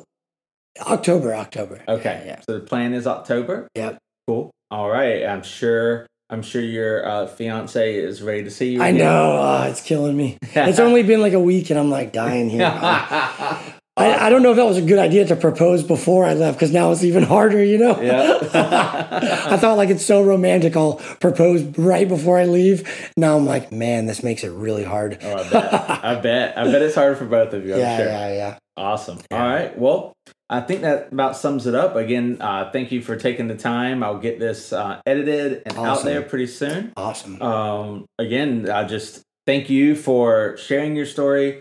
October, October. Okay. Yeah. So the plan is October. Yep. Cool. All right. I'm sure. I'm sure your uh, fiance is ready to see you. I know. Uh, it's killing me. It's only been like a week and I'm like dying here. I, I don't know if that was a good idea to propose before I left because now it's even harder, you know? Yeah. I thought like it's so romantic. I'll propose right before I leave. Now I'm like, man, this makes it really hard. oh, I bet. I bet. I bet it's hard for both of you. I'm yeah, sure. yeah, yeah. Awesome. Yeah. All right. Well, I think that about sums it up. Again, uh, thank you for taking the time. I'll get this uh, edited and out there pretty soon. Awesome. Um, again, I just thank you for sharing your story.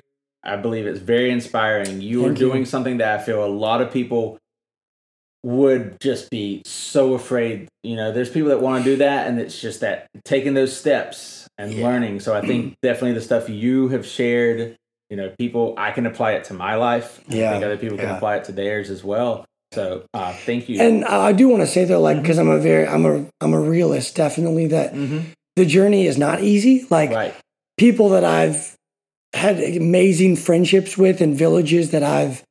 I believe it's very inspiring. You are Thank you. doing something that I feel a lot of people would just be so afraid. You know, there's people that want to do that, and it's just that taking those steps and Yeah. learning. So I think definitely the stuff you have shared, you know, people, I can apply it to my life. I Yeah, think other people can apply it to theirs as well. So uh, thank you. And I do want to say though, like, because I'm a very, I'm a, I'm a realist. Definitely that Mhm. the journey is not easy. Like Right. people that I've had amazing friendships with in villages that I've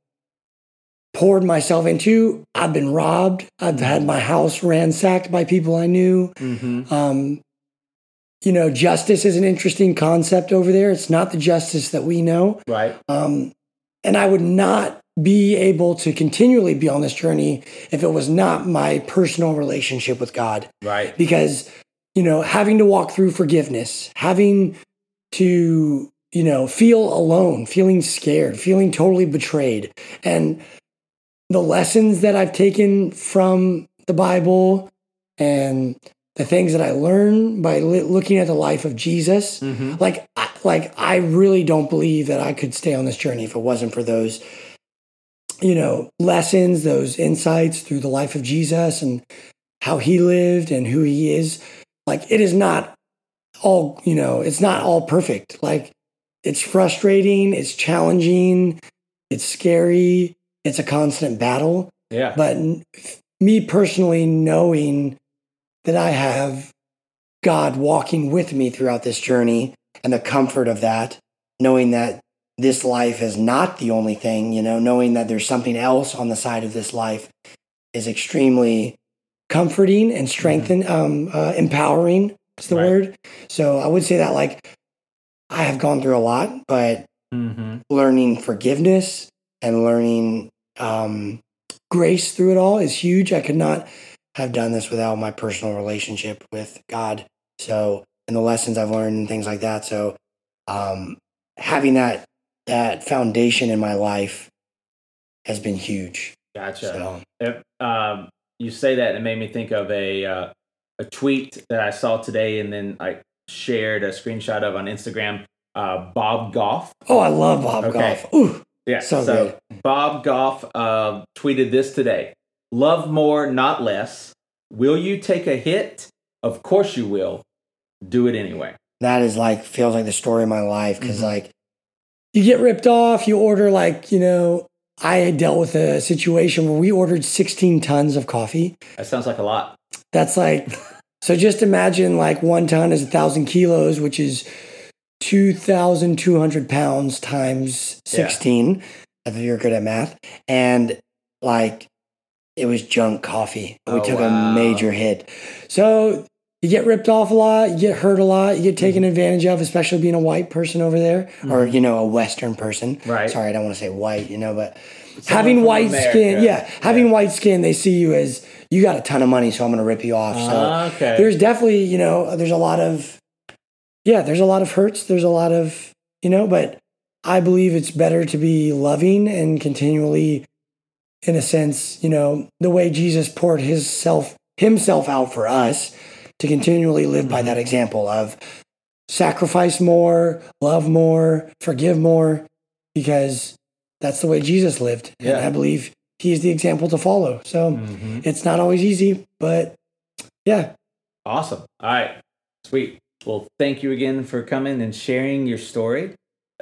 poured myself into, I've been robbed. I've had my house ransacked by people I knew. hmm Um, you know, justice is an interesting concept over there. It's not the justice that we know. Right. Um, and I would not be able to continually be on this journey if it was not my personal relationship with God. Right. Because, you know, having to walk through forgiveness, having to, you know, feel alone, feeling scared, feeling totally betrayed. And the lessons that I've taken from the Bible and the things that I learned by li- looking at the life of Jesus. Mm-hmm. Like, I, like I really don't believe that I could stay on this journey if it wasn't for those, you know, lessons, those insights through the life of Jesus and how he lived and who he is. Like, it is not all, you know, it's not all perfect. Like, it's frustrating, it's challenging, it's scary, it's a constant battle. Yeah. But me personally knowing that I have God walking with me throughout this journey and the comfort of that, knowing that this life is not the only thing, you know, knowing that there's something else on the side of this life is extremely comforting and strengthen, um, uh, empowering is the Right. word. So I would say that like I have gone through a lot, but mm-hmm. learning forgiveness and learning um, grace through it all is huge. I could not have done this without my personal relationship with God. So, and the lessons I've learned and things like that. So, um, having that that foundation in my life has been huge. Gotcha. So, If, um, you say that, and it made me think of a uh, a tweet that I saw today, and then I shared a screenshot of on Instagram. Uh, Bob Goff. oh, I love Bob Okay. Goff. Ooh, Yeah. So So, Bob Goff uh, tweeted this today: "Love more, not less. Will you take a hit? Of course you will. Do it anyway." that is like feels like the story of my life because Mhm. like you get ripped off you order like you know i had dealt with a situation where we ordered 16 tons of coffee That sounds like a lot. that's like so just imagine like one ton is a thousand kilos which is 2200 pounds times Yeah. 16 if you're good at math and like it was junk coffee we Oh, took wow. a major hit so you get ripped off a lot, you get hurt a lot, you get taken Mm-hmm. advantage of, especially being a white person over there, or you know, a Western person. Right. Sorry, I don't want to say white, you know, but Someone having white America. skin, yeah, having white skin, they see you as you got a ton of money, so I'm going to rip you off. So Ah, okay. there's definitely, you know, there's a lot of, yeah, there's a lot of hurts, there's a lot of, you know, but I believe it's better to be loving and continually, in a sense, you know, the way Jesus poured his self himself out for us to continually live by that example of sacrifice more, love more, forgive more, because that's the way Jesus lived. And I believe he's the example to follow. So Mhm. it's not always easy, but yeah. Awesome. All right. Sweet. Well, thank you again for coming and sharing your story.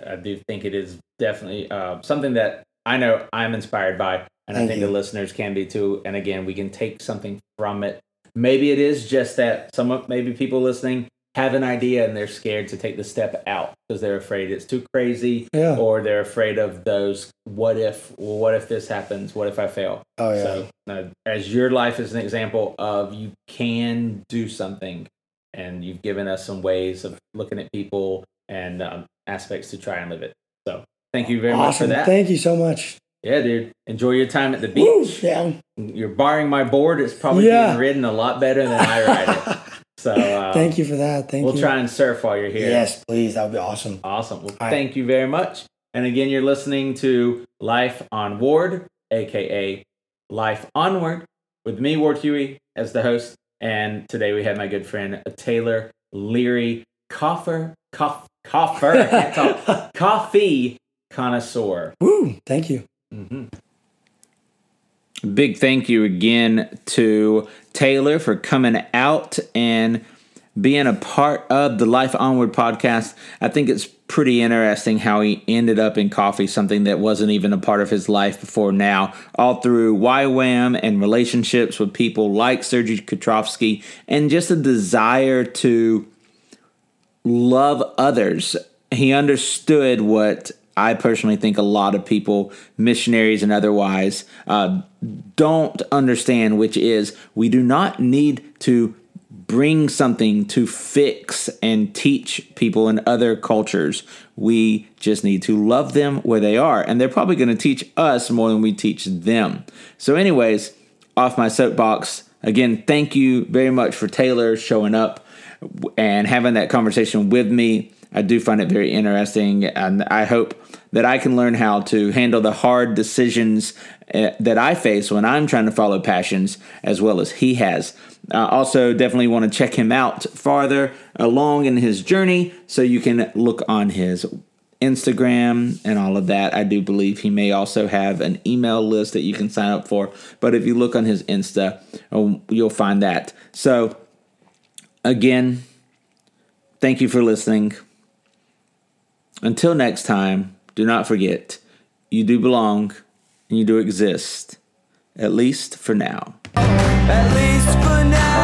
I do think it is definitely uh, something that I know I'm inspired by, and I think you. the listeners can be too. And again, we can take something from it. Maybe it is just that some of maybe people listening have an idea and they're scared to take the step out because they're afraid it's too crazy, Yeah. or they're afraid of those what if, well, what if this happens? What if I fail? Oh yeah. So, uh, as your life is an example of you can do something, and you've given us some ways of looking at people and um, aspects to try and live it. So, thank you very much for that. Thank you so much. yeah, dude. Enjoy your time at the Woo, beach. yeah. You're borrowing my board. It's probably Yeah. being ridden a lot better than I ride it. So, uh, Thank you for that. Thank you. We'll you. try and surf while you're here. Yes, please. That would be awesome. Awesome. Well, right. thank you very much. And again, you're listening to Life on Ward, aka Life Onward, with me, Ward Hughey, as the host. And today we have my good friend Taylor Leary, coffer, coff, coffer, talk, coffee connoisseur. Woo. Thank you. Big thank you again to Taylor for coming out and being a part of the Life Onward podcast. I think it's pretty interesting how he ended up in coffee, something that wasn't even a part of his life before now, all through YWAM and relationships with people like Sergey Kotrovsky and just a desire to love others. He understood what I personally think a lot of people, missionaries and otherwise, uh, don't understand, which is we do not need to bring something to fix and teach people in other cultures. We just need to love them where they are. And they're probably going to teach us more than we teach them. So, anyways, off my soapbox, again, thank you very much for Taylor showing up and having that conversation with me. I do find it very interesting, and I hope that I can learn how to handle the hard decisions uh, that I face when I'm trying to follow passions as well as he has. Uh, also, definitely want to check him out farther along in his journey so you can look on his Instagram and all of that. I do believe he may also have an email list that you can sign up for. But if you look on his Insta, oh, you'll find that. So, again, thank you for listening. Until next time, do not forget you do belong and you do exist, at least for now. At least for now.